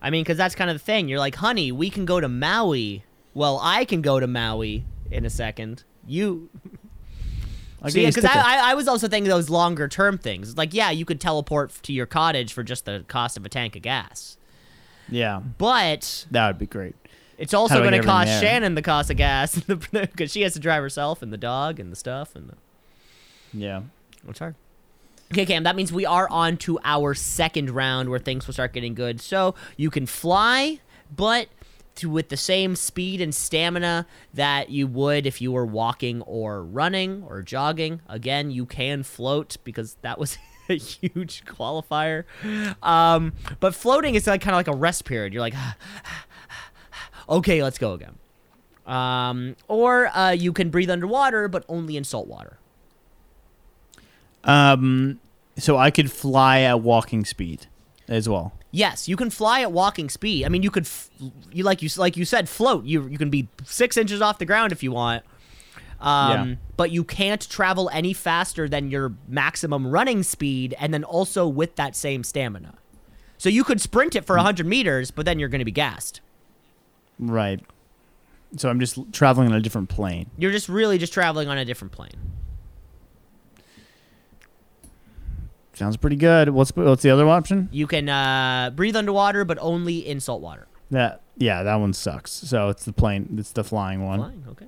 I mean, because that's kind of the thing. You're like, honey, we can go to Maui. Well, I can go to Maui in a second. You, so yeah, because. I, I, I was also thinking those longer term things. Like, yeah, you could teleport to your cottage for just the cost of a tank of gas, yeah, but that would be great. it's also How do I going to cost? Shannon the cost of gas because she has to drive herself and the dog and the stuff and the. Yeah. It's hard. Okay, Cam, that means we are on to our second round where things will start getting good. So you can fly, but to with the same speed and stamina that you would if you were walking or running or jogging. Again, you can float because that was a huge qualifier. Um, but floating is like kind of like a rest period. You're like, Okay, let's go again. Um, or uh, you can breathe underwater, but only in salt water. Um, so I could fly at walking speed as well. Yes, you can fly at walking speed. I mean, you could, f- you like you like you said, float. You you can be six inches off the ground if you want. Um, Yeah. But you can't travel any faster than your maximum running speed, and then also with that same stamina. So you could sprint it for hundred meters, but then you're going to be gassed. Right. So I'm just traveling on a different plane. You're just really just traveling on a different plane. Sounds pretty good. What's what's the other option? You can uh, breathe underwater, but only in salt water. That yeah, that one sucks. So it's the plane. It's the flying one. Flying, okay.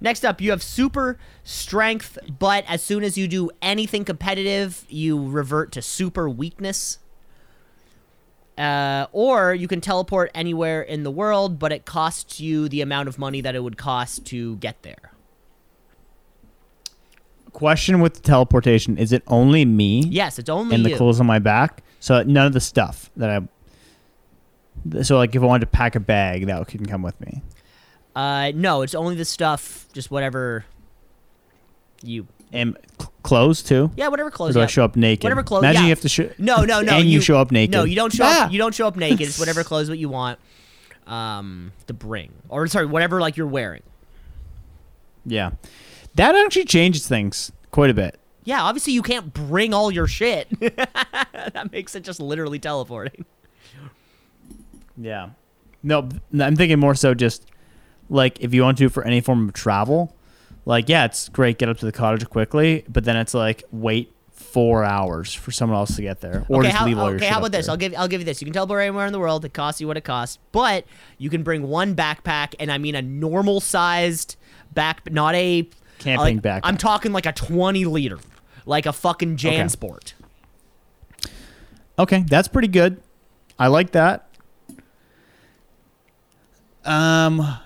Next up, you have super strength, but as soon as you do anything competitive, you revert to super weakness. Uh, or you can teleport anywhere in the world, but it costs you the amount of money that it would cost to get there. Question with the teleportation: Is it only me Yes, it's only and the you. clothes on my back? So none of the stuff that I. So like, if I wanted to pack a bag, that can come with me. Uh, no, it's only the stuff, just whatever you. And cl- clothes too. Yeah, whatever Or clothes. do I yeah. show up naked? Whatever clothes- Imagine yeah. you have to show. No, no, no. And you, show up naked. No, you don't show Ah! up. You don't show up naked. It's whatever clothes what you want, um, to bring, or sorry, whatever like you're wearing. Yeah, that actually changes things quite a bit. Yeah, obviously you can't bring all your shit. that makes it just literally teleporting. Yeah. No, I'm thinking more so just like if you want to do for any form of travel, like yeah, it's great get up to the cottage quickly, but then it's like wait four hours for someone else to get there, or okay, just how, leave all your okay, shit how about this? there. I'll give I'll give you this. You can teleport anywhere in the world. It costs you what it costs, but you can bring one backpack, and I mean a normal sized back, not a Camping like, backpack. I'm talking like a 20 liter, like a fucking JanSport. Okay, that's pretty good. I like that. Um.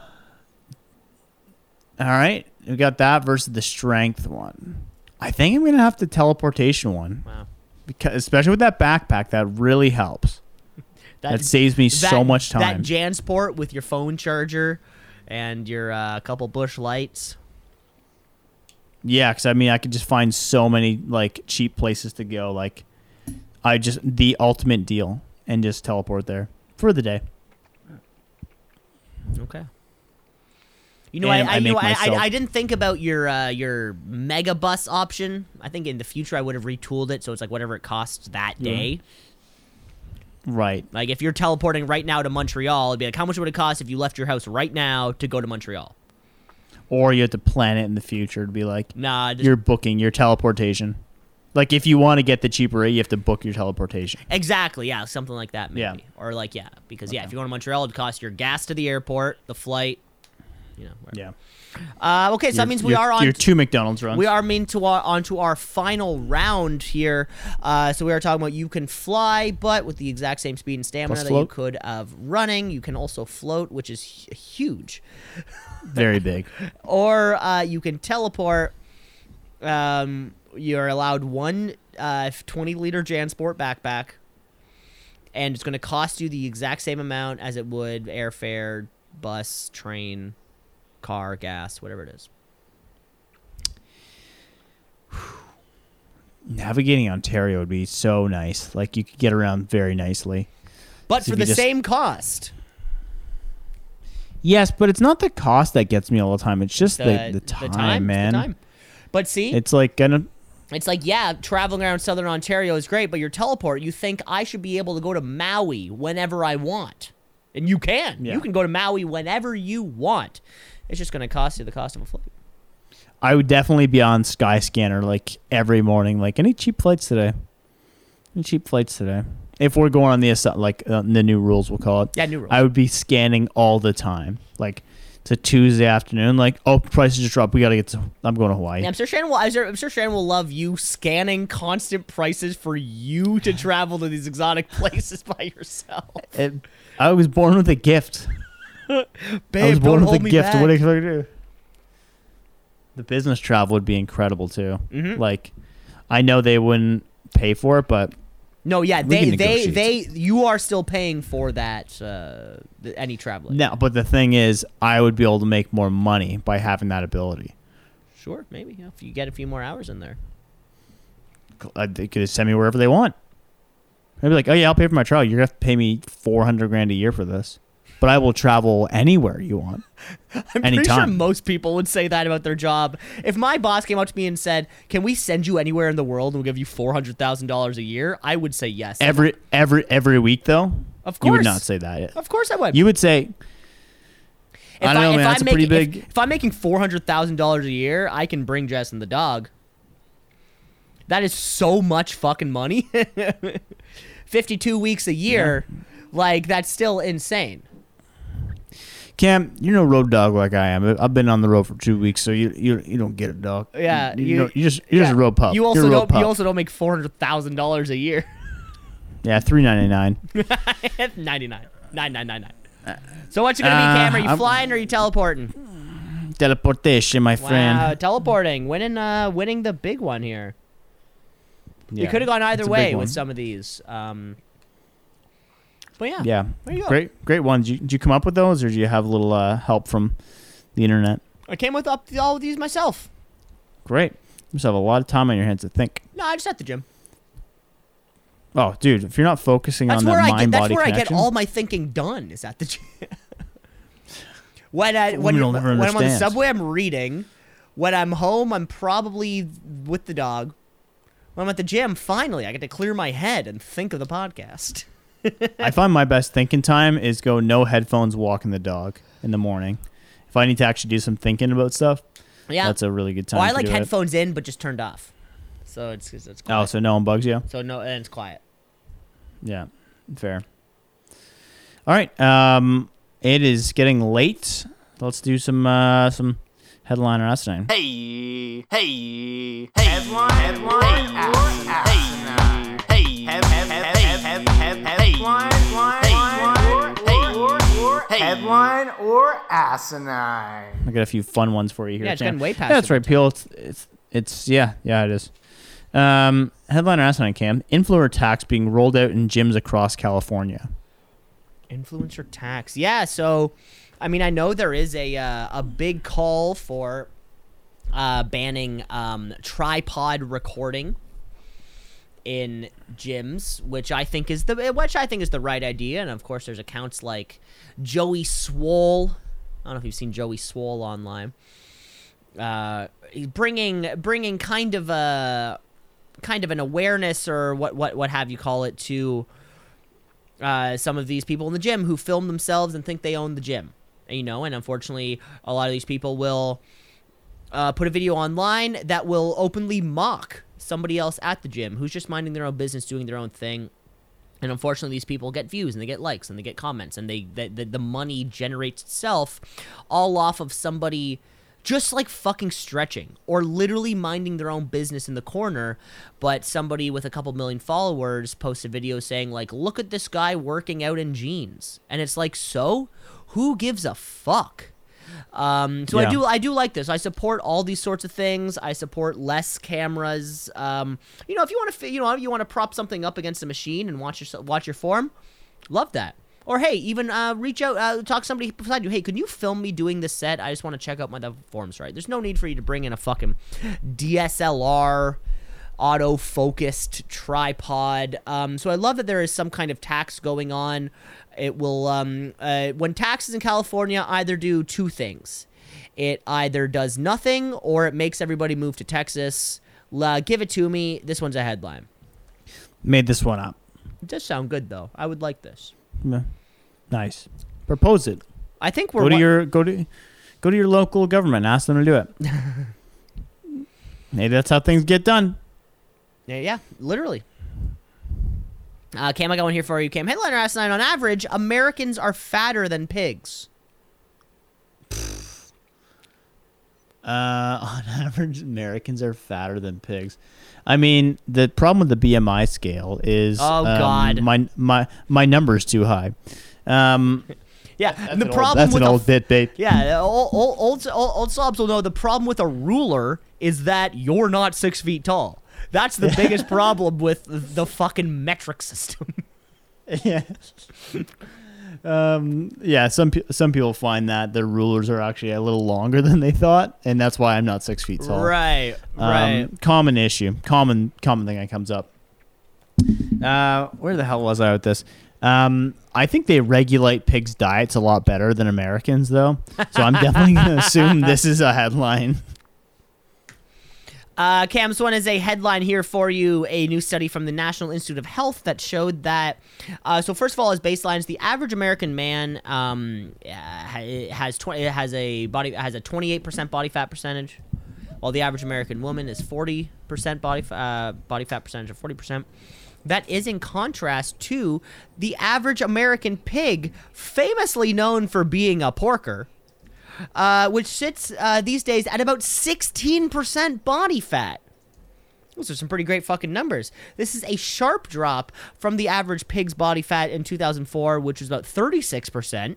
All right, we got that versus the strength one. I think I'm gonna have the teleportation one Wow. because, especially with that backpack, that really helps. That saves me so much time. That JanSport with your phone charger and your uh, couple bush lights. Yeah, because I mean, I could just find so many like cheap places to go. Like, I just the ultimate deal and just teleport there for the day. Okay. You know, I, I, I you know, I, I, didn't think about your uh, your Megabus option. I think in the future I would have retooled it so it's like whatever it costs that day. Right. Like if you're teleporting right now to Montreal, it'd be like how much would it cost if you left your house right now to go to Montreal? Or you have to plan it in the future to be like Nah, just, you're booking your teleportation. Like if you want to get the cheaper rate, you have to book your teleportation. exactly, yeah, something like that maybe. Yeah. Or like yeah, because yeah, if you go to Montreal, it'd cost your gas to the airport, the flight, you know. Yeah. Uh, okay, so that means we are on your two McDonald's runs. We are mean to our, onto our final round here. Uh, so we are talking about you can fly, but with the exact same speed and stamina Plus that you could of running. You can also float, which is hu- huge. very big. Or uh, you can teleport. Um, you're allowed one uh, 20 liter JanSport backpack, and it's going to cost you the exact same amount as it would airfare, bus, train, car, gas, whatever it is. Navigating Ontario would be so nice. Like you could get around very nicely. But So for the just- same cost. Yes, but it's not the cost that gets me all the time. It's just the, the, time, it's the man. time. But see, It's like gonna it's like yeah, traveling around southern Ontario is great, but your teleport, you think I should be able to go to Maui whenever I want, and you can. Yeah. You can go to Maui whenever you want. It's just going to cost you the cost of a flight. I would definitely be on Skyscanner like every morning. Like any cheap flights today? Any cheap flights today? If we're going on the like uh, the new rules, we'll call it. Yeah, new rules. I would be scanning all the time. Like it's a Tuesday afternoon. Like oh, prices just dropped. We gotta get. To, I'm going to Hawaii. Yeah, I'm sure Shannon will. I'm sure, I'm sure Shannon will love you scanning constant prices for you to travel to these exotic places by yourself. It- I was born with a gift. Babe, I was born with a gift. back. What do you expect me to do? The business travel would be incredible too. Mhm. Like, I know they wouldn't pay for it, but No, yeah, they they they you are still paying for that uh, th- any traveling. No, but the thing is, I would be able to make more money by having that ability. Sure, maybe yeah, if you get a few more hours in there. Uh, They could send me wherever they want. I'd be like, oh yeah, I'll pay for my trial. You're gonna have to pay me four hundred grand a year for this, but I will travel anywhere you want. I'm pretty sure most people would say that about their job. If my boss came up to me and said, "Can we send you anywhere in the world and we'll give you four hundred thousand dollars a year?" I would say yes. Every every every week though, Of you would course. not say that. of course I would. You would say, if I don't know, man, that's a pretty big- If, if I'm making four hundred thousand dollars a year, I can bring Jess and the dog. That is so much fucking money. Fifty-two weeks a year, like that's still insane. Cam, you're no road dog like I am. I've been on the road for two weeks, so you you, you don't get it, dog. Yeah, you, you- know, you just you're just a road pup. You also don't. You also don't make four hundred thousand dollars a year. yeah, three ninety nine. Ninety-nine. Nine nine nine nine. So what's it gonna be, Uh, Cam? Are you I'm- flying or are you teleporting? Teleportation, my friend. Wow, teleporting, winning, uh, winning the big one here. Yeah, you could have gone either it's a big way with some of these. Um, but yeah, Yeah, There you go. great great ones. Did you, did you come up with those, or do you have a little uh, help from the internet? I came with up all of these myself. Great. You must have a lot of time on your hands to think. No, I just at the gym. Oh, dude, if you're not focusing That's on where that I get. mind That's where I get all my thinking done. Is at the gym. when I when, Women you- will never when I'm on the subway, I'm reading. When I'm home, I'm probably with the dog. When I'm at the gym, finally, I get to clear my head and think of the podcast. I find my best thinking time is go no headphones, walking the dog in the morning. If I need to actually do some thinking about stuff, Yeah. that's a really good time. oh, I to like do it. headphones in, but just turned off. So it's it's, it's Oh, so no one bugs you? so no, and it's quiet. Yeah, fair. All right, um, it is getting late. Let's do some uh, some headliner asinine. Hey, hey, hey, headline, headline, hey, hey, headline or asinine. I got a few fun ones for you here. Yeah, it's Sam. getting way past Yeah, that's right, Peel. It's, it's it's yeah yeah it is. Um, or asinine cam influencer tax being rolled out in gyms across California. Influencer tax. Yeah, so I mean, I know there is a uh, a big call for uh, banning um, tripod recording in gyms, which I think is the which I think is the right idea. And of course, there's accounts like Joey Swoll. I don't know if you've seen Joey Swoll online. Uh, bringing bringing kind of a kind of an awareness or what what what have you call it to uh, some of these people in the gym who film themselves and think they own the gym. You know, and unfortunately, a lot of these people will uh, put a video online that will openly mock somebody else at the gym who's just minding their own business, doing their own thing. And unfortunately, these people get views and they get likes and they get comments and they the, the, the money generates itself all off of somebody just like fucking stretching or literally minding their own business in the corner. But somebody with a couple million followers posts a video saying like, "Look at this guy working out in jeans," and it's like, so who gives a fuck? Um, so I do I do like this. I support all these sorts of things. I support less cameras. Um, you know, if you want to, you know, you want to prop something up against a machine and watch your watch your form, love that. Or hey, even uh, reach out, uh, talk to somebody beside you. Hey, can you film me doing this set? I just want to check out my the form's right. There's no need for you to bring in a fucking DSLR auto focused tripod. Um, so I love that there is some kind of tax going on. It will, um, uh, when taxes in California either do two things it either does nothing or it makes everybody move to Texas. La, give it to me. This one's a headline. Made this one up. It does sound good though. I would like this. Yeah. Nice. Propose it. I think we're Go to one- your go to go to your local government. And Ask them to do it. Maybe that's how things get done. Yeah, literally. Uh, Cam, I got one here for you. Cam, headliner last night. On average, Americans are fatter than pigs. Uh, on average, Americans are fatter than pigs. I mean, the problem with the BMI scale is Oh, um, God. my my my number's too high. Um, Yeah, that's the an problem old, that's with an old bit, bait. Yeah, old, old, old, old, old slobs will know the problem with a ruler is that you're not six feet tall. That's the biggest problem with the fucking metric system. yeah. Um, yeah, some pe- some people find that their rulers are actually a little longer than they thought, and that's why I'm not six feet tall. right, Um, right. Common issue, common common thing that comes up. Uh, where the hell was I with this? Um, I think they regulate pigs' diets a lot better than Americans, though. So I'm definitely going to assume this is a headline. Uh, Cam, one is a headline here for you. A new study from the National Institute of Health that showed that. Uh, so first of all, as baselines, the average American man um, has twenty has a body has a twenty eight percent body fat percentage, while the average American woman is forty percent body f- uh, body fat percentage of forty percent. That is in contrast to the average American pig, famously known for being a porker uh, which sits uh, these days at about 16% body fat. Those are some pretty great fucking numbers. This is a sharp drop from the average pig's body fat in 2004, which was about 36%.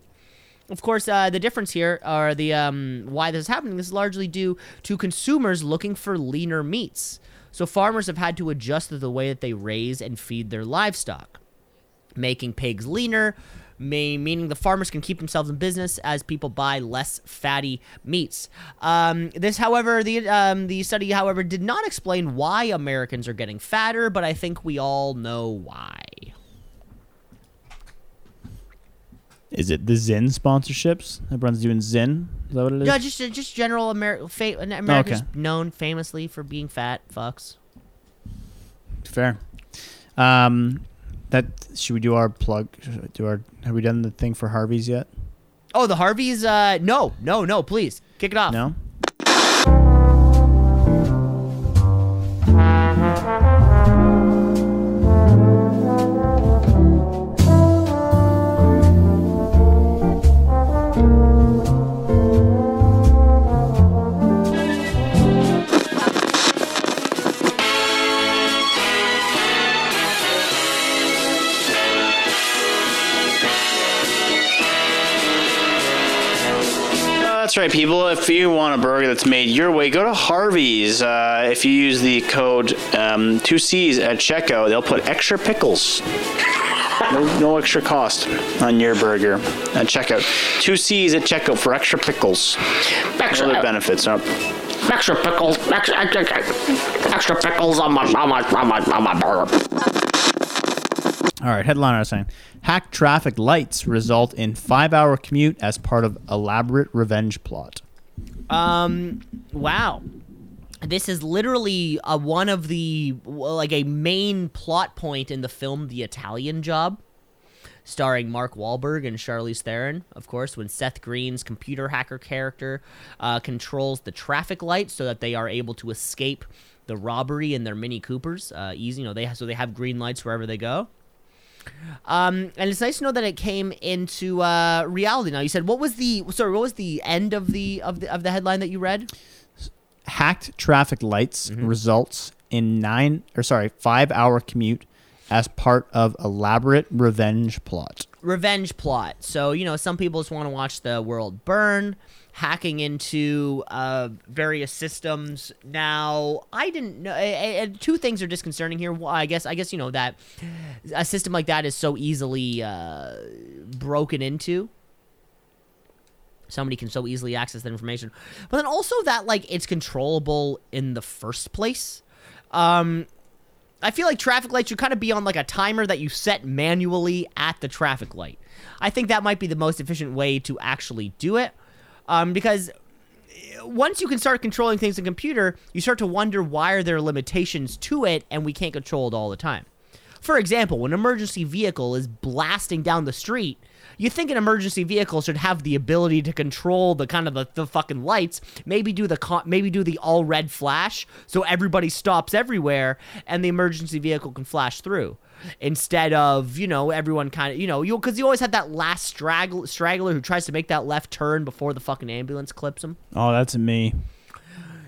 Of course, uh, the difference here, or the um, why this is happening, this is largely due to consumers looking for leaner meats. So farmers have had to adjust to the way that they raise and feed their livestock making pigs leaner, may, meaning the farmers can keep themselves in business as people buy less fatty meats. Um, this, however, the um, the study, however, did not explain why Americans are getting fatter, but I think we all know why. Is it the Zyn sponsorships? Everyone's doing Zyn. Is that what it is? No, just just general Amer- fa- America's Okay. known famously for being fat fucks. Fair. Um, that should we do our plug? Do our have we done the thing for Harvey's yet? Oh, the Harveys? Uh, no, no, no, please kick it off. No. That's right, people. If you want a burger that's made your way, go to Harvey's. Uh, if you use the code um, 2Cs at checkout, they'll put extra pickles. No, no extra cost on your burger at checkout. 2Cs at checkout for extra pickles. Extra, Other benefits. Uh, extra pickles, extra, extra, extra pickles on my, on my, on my, on my burger. All right, headline I was saying. Hacked traffic lights result in five-hour commute as part of elaborate revenge plot. Um, wow. This is literally uh, one of the like a main plot point in the film The Italian Job, starring Mark Wahlberg and Charlize Theron. Of course, when Seth Green's computer hacker character uh, controls the traffic lights so that they are able to escape the robbery in their Mini Coopers. Uh, easy, you know they so they have green lights wherever they go. Um, and it's nice to know that it came into uh, reality. Now, you said what was the sorry? What was the end of the of the of the headline that you read? Hacked traffic lights Mm-hmm. results in nine or sorry five-hour commute as part of elaborate revenge plot. Revenge plot. So you know, some people just want to watch the world burn, hacking into uh, various systems. Now, I didn't know. Uh, two things are disconcerting here. Well, I guess I guess you know that a system like that is so easily uh, broken into. somebody can so easily access that information but then also that like it's controllable in the first place um i feel like traffic lights should kind of be on like a timer that you set manually at the traffic light i think that might be the most efficient way to actually do it um because once you can start controlling things in computer you start to wonder why are there limitations to it and we can't control it all the time. For example, when an emergency vehicle is blasting down the street, you think an emergency vehicle should have the ability to control the kind of the, the fucking lights, maybe do the con- maybe do the all red flash so everybody stops everywhere and the emergency vehicle can flash through instead of you know everyone kind of you know you because you always have that last straggler, straggler who tries to make that left turn before the fucking ambulance clips him. Oh, that's me.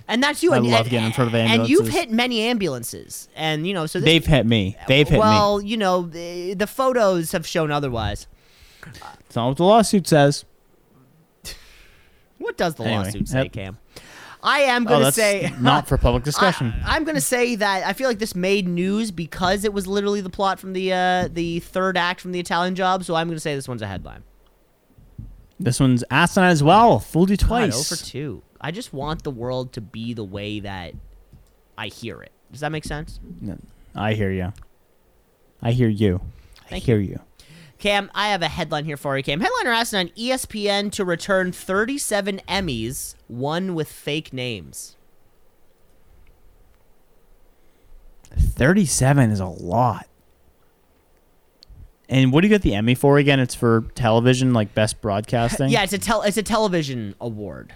And that's you. I and, love and- getting in front of ambulances. And you've hit many ambulances, and you know so this, They've hit me. They've hit me. well, you know, the, the photos have shown otherwise. It's not what the lawsuit says. What does the Anyway, lawsuit say, yep. Cam? I am Oh, gonna that's say not for public discussion. I, am gonna say that I feel like this made news because it was literally the plot from the uh, the third act from the Italian Job. So I'm gonna say this one's a headline. this one's asinine as well. Fooled you God, twice. over two. I just want the world to be the way that I hear it. Does that make sense? I hear you. I hear you. I Thank hear you. Cam, I have a headline here for you, Cam. Headliner asking on ESPN to return 37 Emmys, one with fake names. 37 is a lot. And what do you get the Emmy for again? It's for television, like best broadcasting. Yeah, it's a tel- it's a television award.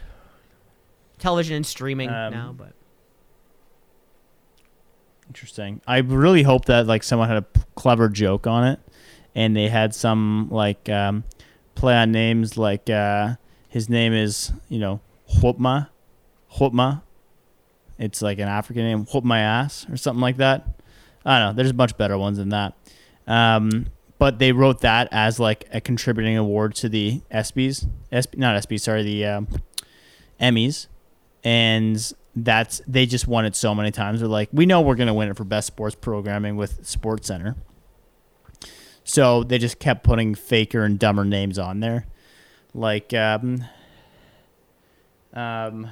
Television and streaming Um, now, but Interesting. I really hope that like someone had a p- clever joke on it, and they had some like um, play on names. Like uh, his name is you know Hopma, Hopma. It's like an African name, Whoop my ass or something like that. I don't know. There's much better ones than that. Um, but they wrote that as like a contributing award to the ESPYS, ESPY, not ESPYS, sorry, the um, Emmys, and that's they just won it so many times. They're like, we know we're gonna win it for best sports programming with Sports Center. So they just kept putting faker and dumber names on there, like um, um,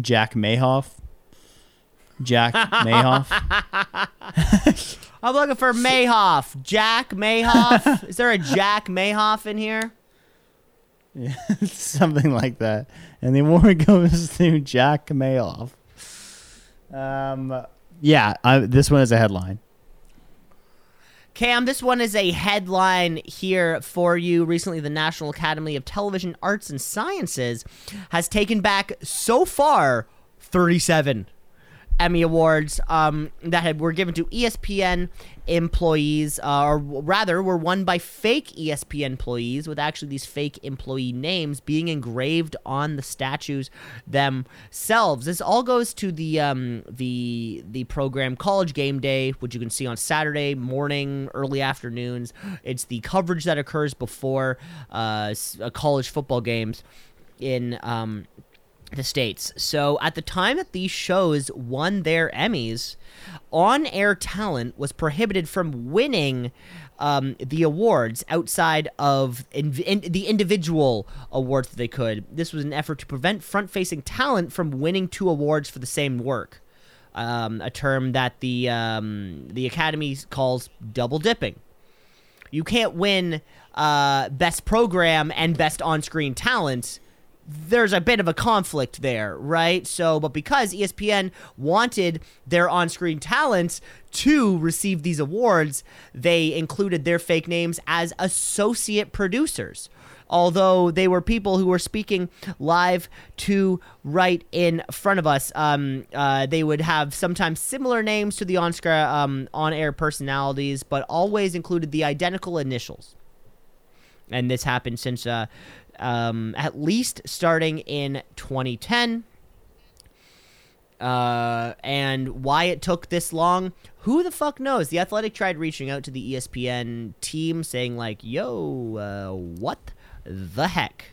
Jack Mayhoff. Jack Mayhoff. I'm looking for Mayhoff. Jack Mayhoff. Is there a Jack Mayhoff in here? Yeah, something like that. And the award goes to Jack Mayhoff. Um, yeah, I, this one is a headline. Cam, this one is a headline here for you. Recently, the National Academy of Television Arts and Sciences has taken back so far 37 Emmy Awards um, that had, were given to ESPN employees, uh, or rather, were won by fake ESPN employees, with actually these fake employee names being engraved on the statues themselves. This all goes to the um, the the program College Game Day, which you can see on Saturday morning, early afternoons. It's the coverage that occurs before uh, uh, college football games in. Um, the states. So at the time that these shows won their Emmys, on-air talent was prohibited from winning um, the awards outside of in, in, the individual awards that they could. This was an effort to prevent front-facing talent from winning two awards for the same work. Um, a term that the um, the Academy calls double dipping you can't win uh, best program and best on-screen talent there's a bit of a conflict there right so but because espn wanted their on-screen talents to receive these awards they included their fake names as associate producers although they were people who were speaking live to right in front of us. Um, uh, they would have sometimes similar names to the on um, on-air personalities, but always included the identical initials. And this happened since uh, um, at least starting in 2010. Uh, and why it took this long, who the fuck knows? The Athletic tried reaching out to the ESPN team, saying like, "Yo, uh, what the heck?"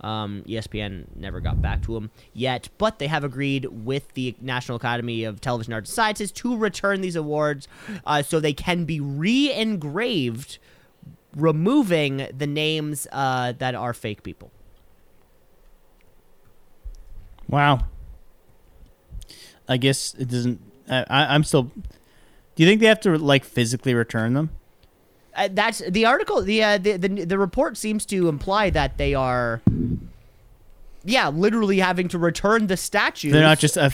Um, ESPN never got back to him yet, but they have agreed with the National Academy of Television Arts and Sciences to return these awards, uh, so they can be re-engraved, removing the names uh, that are fake people. Wow. I guess it doesn't. I, I'm still. Do you think they have to like physically return them? Uh, that's the article. The, uh, the the the report seems to imply that they are, yeah, literally having to return the statue. They're not just. A,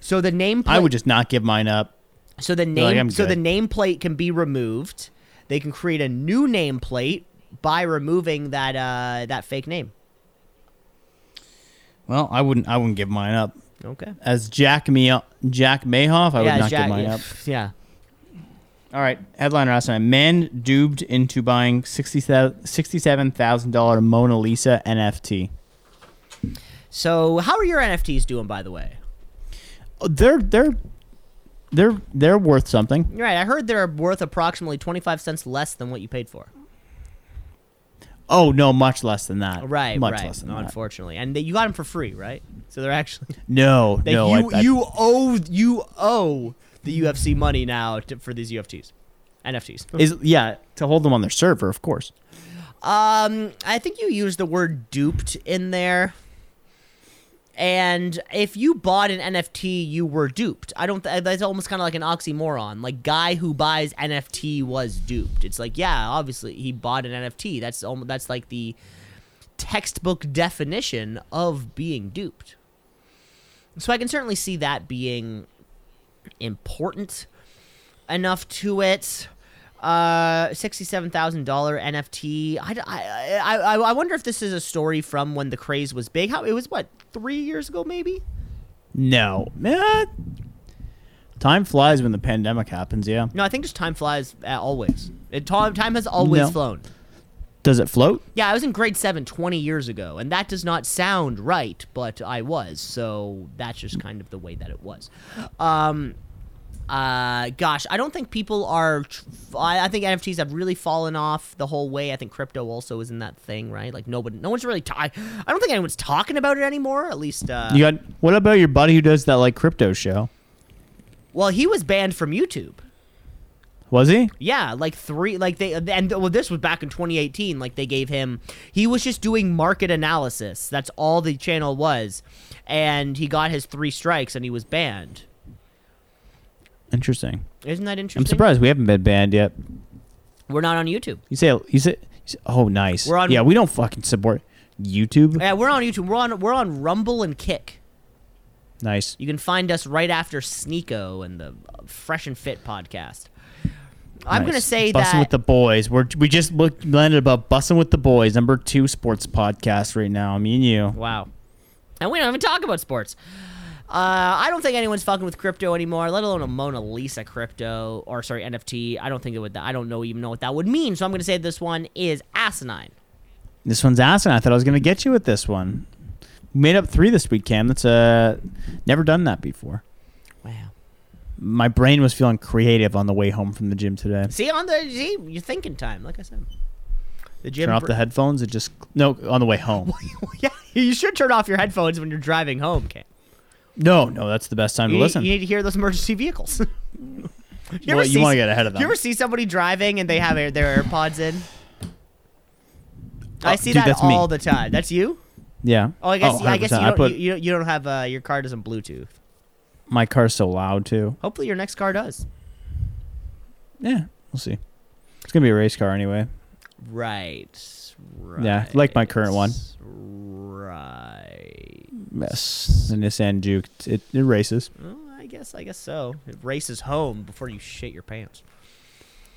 so the name. I would just not give mine up. So the like, name. "I'm so the nameplate can be removed. They can create a new nameplate by removing that uh, that fake name. Well, I wouldn't. I wouldn't give mine up. Okay. As Jack Me Jack Mayhoff, I would not Jack- give mine yeah, up. Yeah. All right, headliner last night: Man duped into buying sixty-seven thousand dollar Mona Lisa NFT. So how are your NFTs doing, by the way? They're they're they're they're worth something. You're right. I heard they're worth approximately twenty five cents less than what you paid for. Oh no, much less than that. Right, much right. less than that. unfortunately, and they, you got them for free, right? So they're actually No, they, no. you I, I, you owe you owe the UFC money now to, for these UFTs, NFTs. is yeah to hold them on their server, of course. Um, I think you used the word duped in there. And if you bought an NFT, you were duped. I don't. Th- that's almost kind of like an oxymoron. Like guy who buys NFT was duped. It's like yeah, obviously he bought an NFT. That's almost that's like the textbook definition of being duped. So I can certainly see that being important enough to it. Uh, sixty-seven thousand dollar NFT. I, I, I, I wonder if this is a story from when the craze was big. How it was what three years ago, maybe. No, man. Time flies when the pandemic happens. Yeah. No, I think just time flies uh, always. It, time, time has always No. flown. Does it float? Yeah, I was in grade seven 20 years ago, and that does not sound right, but I was, so that's just kind of the way that it was. Um, uh, gosh, I don't think people are. I, I think NFTs have really fallen off the whole way. I think crypto also is in that thing, right? Like nobody, no one's really. I don't think anyone's talking about it anymore. At least, uh, You got what about your buddy who does that like crypto show? well, he was banned from YouTube. Was he? Yeah, like three, like they, and well, this was back in 2018. Like they gave him, he was just doing market analysis. That's all the channel was, and he got his three strikes and he was banned. Interesting. Isn't that interesting? I'm surprised we haven't been banned yet. We're not on YouTube. You say you say, you say oh nice. We're on- yeah, we don't fucking support YouTube. Yeah, we're on YouTube. We're on we're on Rumble and Kick. Nice. You can find us right after Sneako and the Fresh and Fit podcast. I'm gonna say Bussin' with the boys. We're we just looked landed about bussing with the boys, number two sports podcast right now. Me and you. Wow. And we don't even talk about sports. Uh, I don't think anyone's fucking with crypto anymore, let alone a Mona Lisa crypto or sorry NFT. I don't think it would. I don't know even know what that would mean. So I'm gonna say this one is asinine. This one's asinine. I thought I was gonna get you with this one. We made up three this week, Cam. That's uh never done that before. Wow. My brain was feeling creative on the way home from the gym today. See on the see you're thinking time, like I said. The gym. Turn off br- the headphones. It just no on the way home. yeah, you should turn off your headphones when you're driving home, Cam. No, no, that's the best time You, to need- listen. you need to hear those emergency vehicles. you Well, you see- wanna get ahead of them. You ever see somebody driving and they have their, their AirPods in? I Oh, see dude, that that's me. all the time. That's you? yeah. Oh, I guess I guess you 100%. don't, put you, you, don't- you don't have uh, your car doesn't Bluetooth. my car's so loud too. Hopefully your next car does. Yeah, we'll see. It's gonna be a race car anyway. Right. right. Yeah, like my current one. Right. Yes, the Nissan Juke. It, it races. Well, I guess I guess so. It races home before you shit your pants.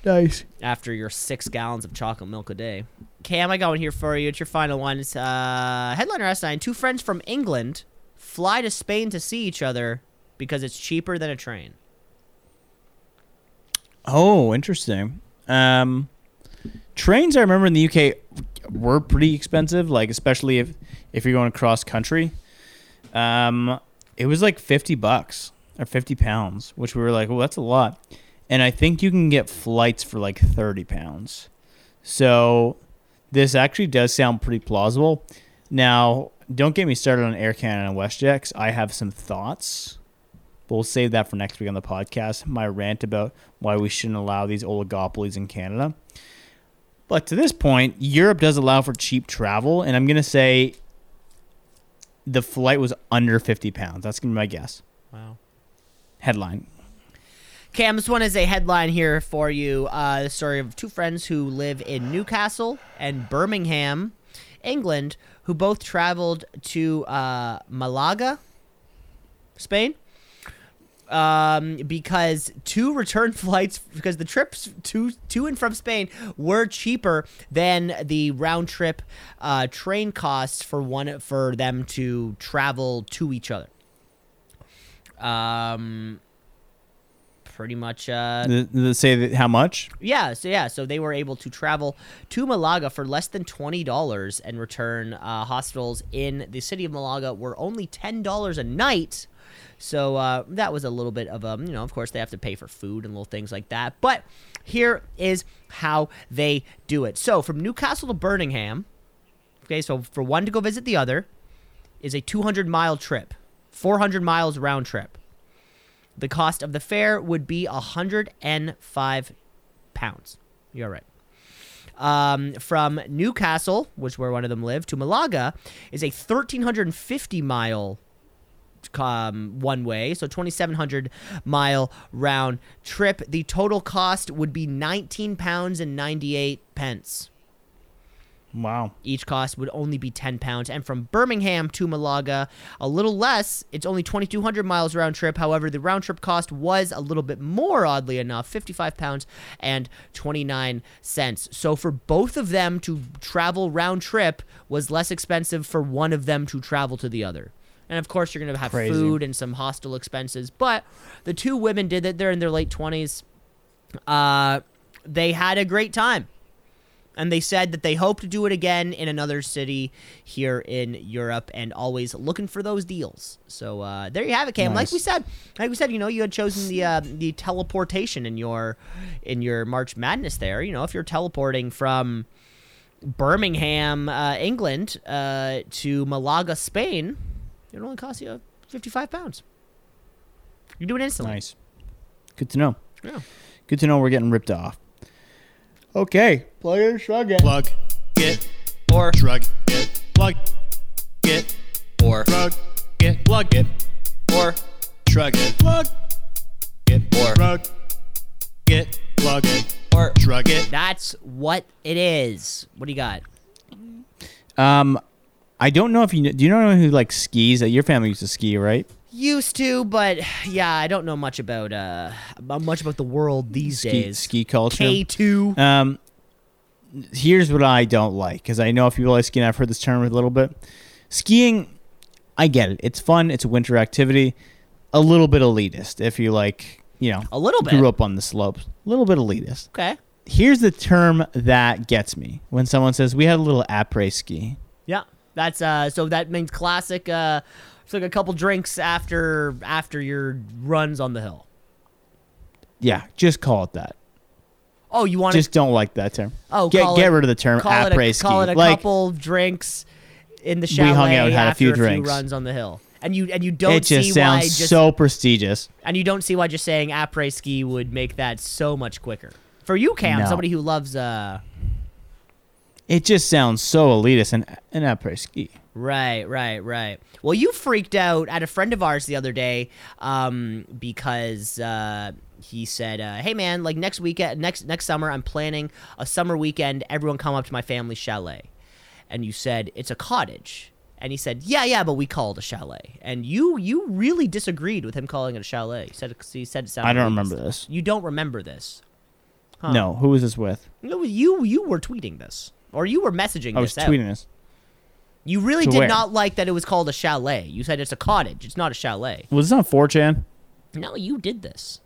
Nice. after your six gallons of chocolate milk a day. Cam, I got one here for you. It's your final one. It's uh, headliner S9. Two friends from England fly to Spain to see each other because it's cheaper than a train. Oh, interesting. Um, trains I remember in the UK were pretty expensive, like especially if if you're going cross country. Um, it was like fifty bucks or fifty pounds, which we were like, well, that's a lot. And I think you can get flights for like thirty pounds. So this actually does sound pretty plausible. Now, don't get me started on Air Canada and WestJet. I have some thoughts. We'll save that for next week on the podcast. My rant about why we shouldn't allow these oligopolies in Canada. But to this point, Europe does allow for cheap travel, and I'm gonna say the flight was under 50 pounds. That's gonna be my guess. Wow. Headline. Cam, this one is a headline here for you. Uh, the story of two friends who live in Newcastle and Birmingham, England, who both traveled to uh, Malaga, Spain, um, because two return flights, because the trips to to and from Spain were cheaper than the round trip uh, train costs for one for them to travel to each other. Um, pretty much. Uh, say how much? yeah, so yeah, so they were able to travel to Malaga for less than twenty dollars and return. Uh, hospitals in the city of Malaga were only ten dollars a night, So uh, that was a little bit of a, you know, of course they have to pay for food and little things like that. But here is how they do it. So from Newcastle to Birmingham, okay, so for one to go visit the other is a 200 mile trip, 400 miles round trip. The cost of the fare would be 105 pounds. You're right. Um, from Newcastle, which where one of them lived, to Malaga is a 1,350 mile um, one way, so 2,700 mile round trip. The total cost would be 19 pounds and 98 pence. Wow. Each cost would only be 10 pounds. And from Birmingham to Malaga, a little less. It's only 2,200 miles round trip. However, the round trip cost was a little bit more, oddly enough 55 pounds and 29 cents. So for both of them to travel round trip was less expensive for one of them to travel to the other. And of course, you're going to have Crazy. food and some hostel expenses. But the two women did it. They're in their late 20s. Uh, they had a great time and they said that they hope to do it again in another city here in Europe and always looking for those deals. So uh, there you have it, Cam. Like we said, like we said, you know, you had chosen the uh, the teleportation in your in your March Madness. There, you know, if you're teleporting from Birmingham, uh, England, uh, to Malaga, Spain, it only costs you fifty five pounds. You do it instantly. Nice. Good to know. Yeah. Good to know we're getting ripped off. Okay. Plug it, shrug it. Plug it, Or shrug it, plug it, or shrug it, plug it, or shrug it, plug it, Or. shrug it, plug it, or shrug it. That's what it is. What do you got? Um, I don't know if you kn- do. You know anyone who like skis? Your family used to ski, right? Used to, but yeah, I don't know much about uh much about the world these Ski days. ski culture. K two. Um, here's what I don't like because I know if people like skiing, I've heard this term a little bit. Skiing, I get it. It's fun. It's a winter activity. A little bit elitist if you like, you know, A little bit. grew up on the slopes. A little bit elitist. Okay. Here's the term that gets me when someone says we had a little après ski. Yeah. That's uh so that means classic uh it's like a couple drinks after after your runs on the hill. Yeah, just call it that. Oh, you want to Just don't like that term. Oh, get get it- rid of the term call it a, call it a like couple drinks in the We chalet hung out, had a after few a few drinks. runs on the hill. And you and you don't it just see why sounds just so prestigious. And you don't see why just saying après ski would make that so much quicker. For you, Cam, No. somebody who loves uh It just sounds so elitist and an après ski. Right, right, right. Well, you freaked out at a friend of ours the other day um, because uh, he said, uh, "Hey, man, like next weekend, next next summer, I'm planning a summer weekend. Everyone come up to my family's chalet." And you said it's a cottage, and he said, "Yeah, yeah, but we call it a chalet." And you you really disagreed with him calling it a chalet. He said he said it sounded I don't elitist. remember this. You don't remember this? Huh. No, who was this with? No, you you were tweeting this, or you were messaging I was this out. tweeting this. You really To did where? not like that it was called a chalet. You said it's a cottage. It's not a chalet. Was this on 4chan? No, you did this.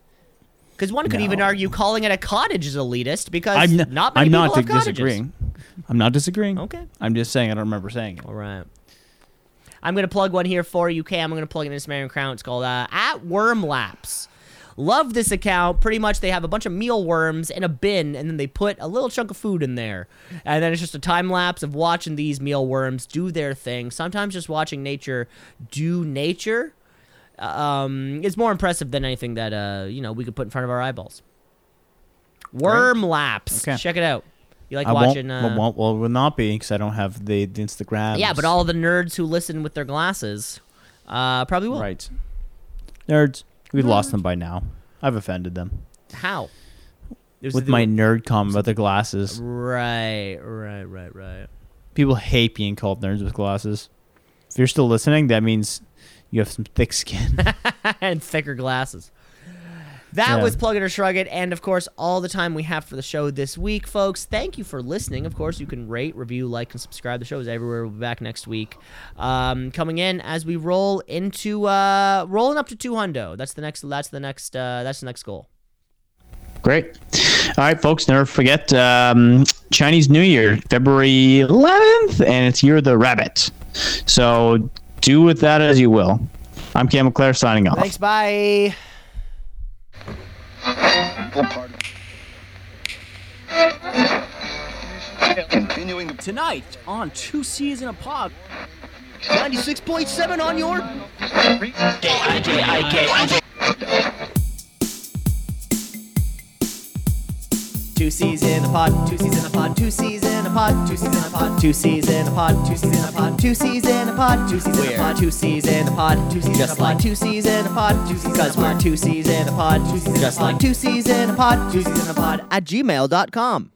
Because one could No. even argue calling it a cottage is elitist because I'm n- not many I'm people not have cottages. disagreeing. I'm not disagreeing. Okay. I'm just saying I don't remember saying it. All right. I'm gonna plug one here for you, Cam. I'm gonna plug in this Instagram Crown. It's called uh, at Worm Laps. Love this account. Pretty much, they have a bunch of mealworms in a bin, and then they put a little chunk of food in there, and then it's just a time lapse of watching these mealworms do their thing. Sometimes just watching nature do nature um, is more impressive than anything that uh, you know we could put in front of our eyeballs. Worm Laps. Okay. Check it out. You like I watching? won't, uh, well, won't. Well, it will not be because I don't have the, the Instagram. yeah, but all the nerds who listen with their glasses uh, probably will. right. Nerds, we've lost them by now. I've offended them How? It was with the- my nerd comment about the glasses. Right, right, right, right. People hate being called nerds with glasses. If you're still listening, that means you have some thick skin. and thicker glasses. That Yeah. was Plug It or Shrug It, and of course, all the time we have for the show this week, folks. Thank you for listening. Of course, you can rate, review, like, and subscribe. The show is everywhere. We'll be back next week. Um, coming in as we roll into uh, rolling up to two hundo. That's the next. That's the next. Uh, that's the next goal. Great. All right, folks, never forget um, Chinese New Year, February 11th, and it's Year of the Rabbit. So do with that as you will. I'm Cam McClare signing off. Thanks. Bye. Continuing Tonight on Two C's in a Pod. 96.7 on your. Two C's in a pod, two C's in a pod, two C's in a pod, two C's in a pod, two C's in a pod, two C's in a pod, two C's in a pod, two C's in a pod, two C's in a pod, two C's just like two C's in a pod, two C's because we're two C's in a pod, two C's just like two C's in a pod, two C's in a pod at gmail.com.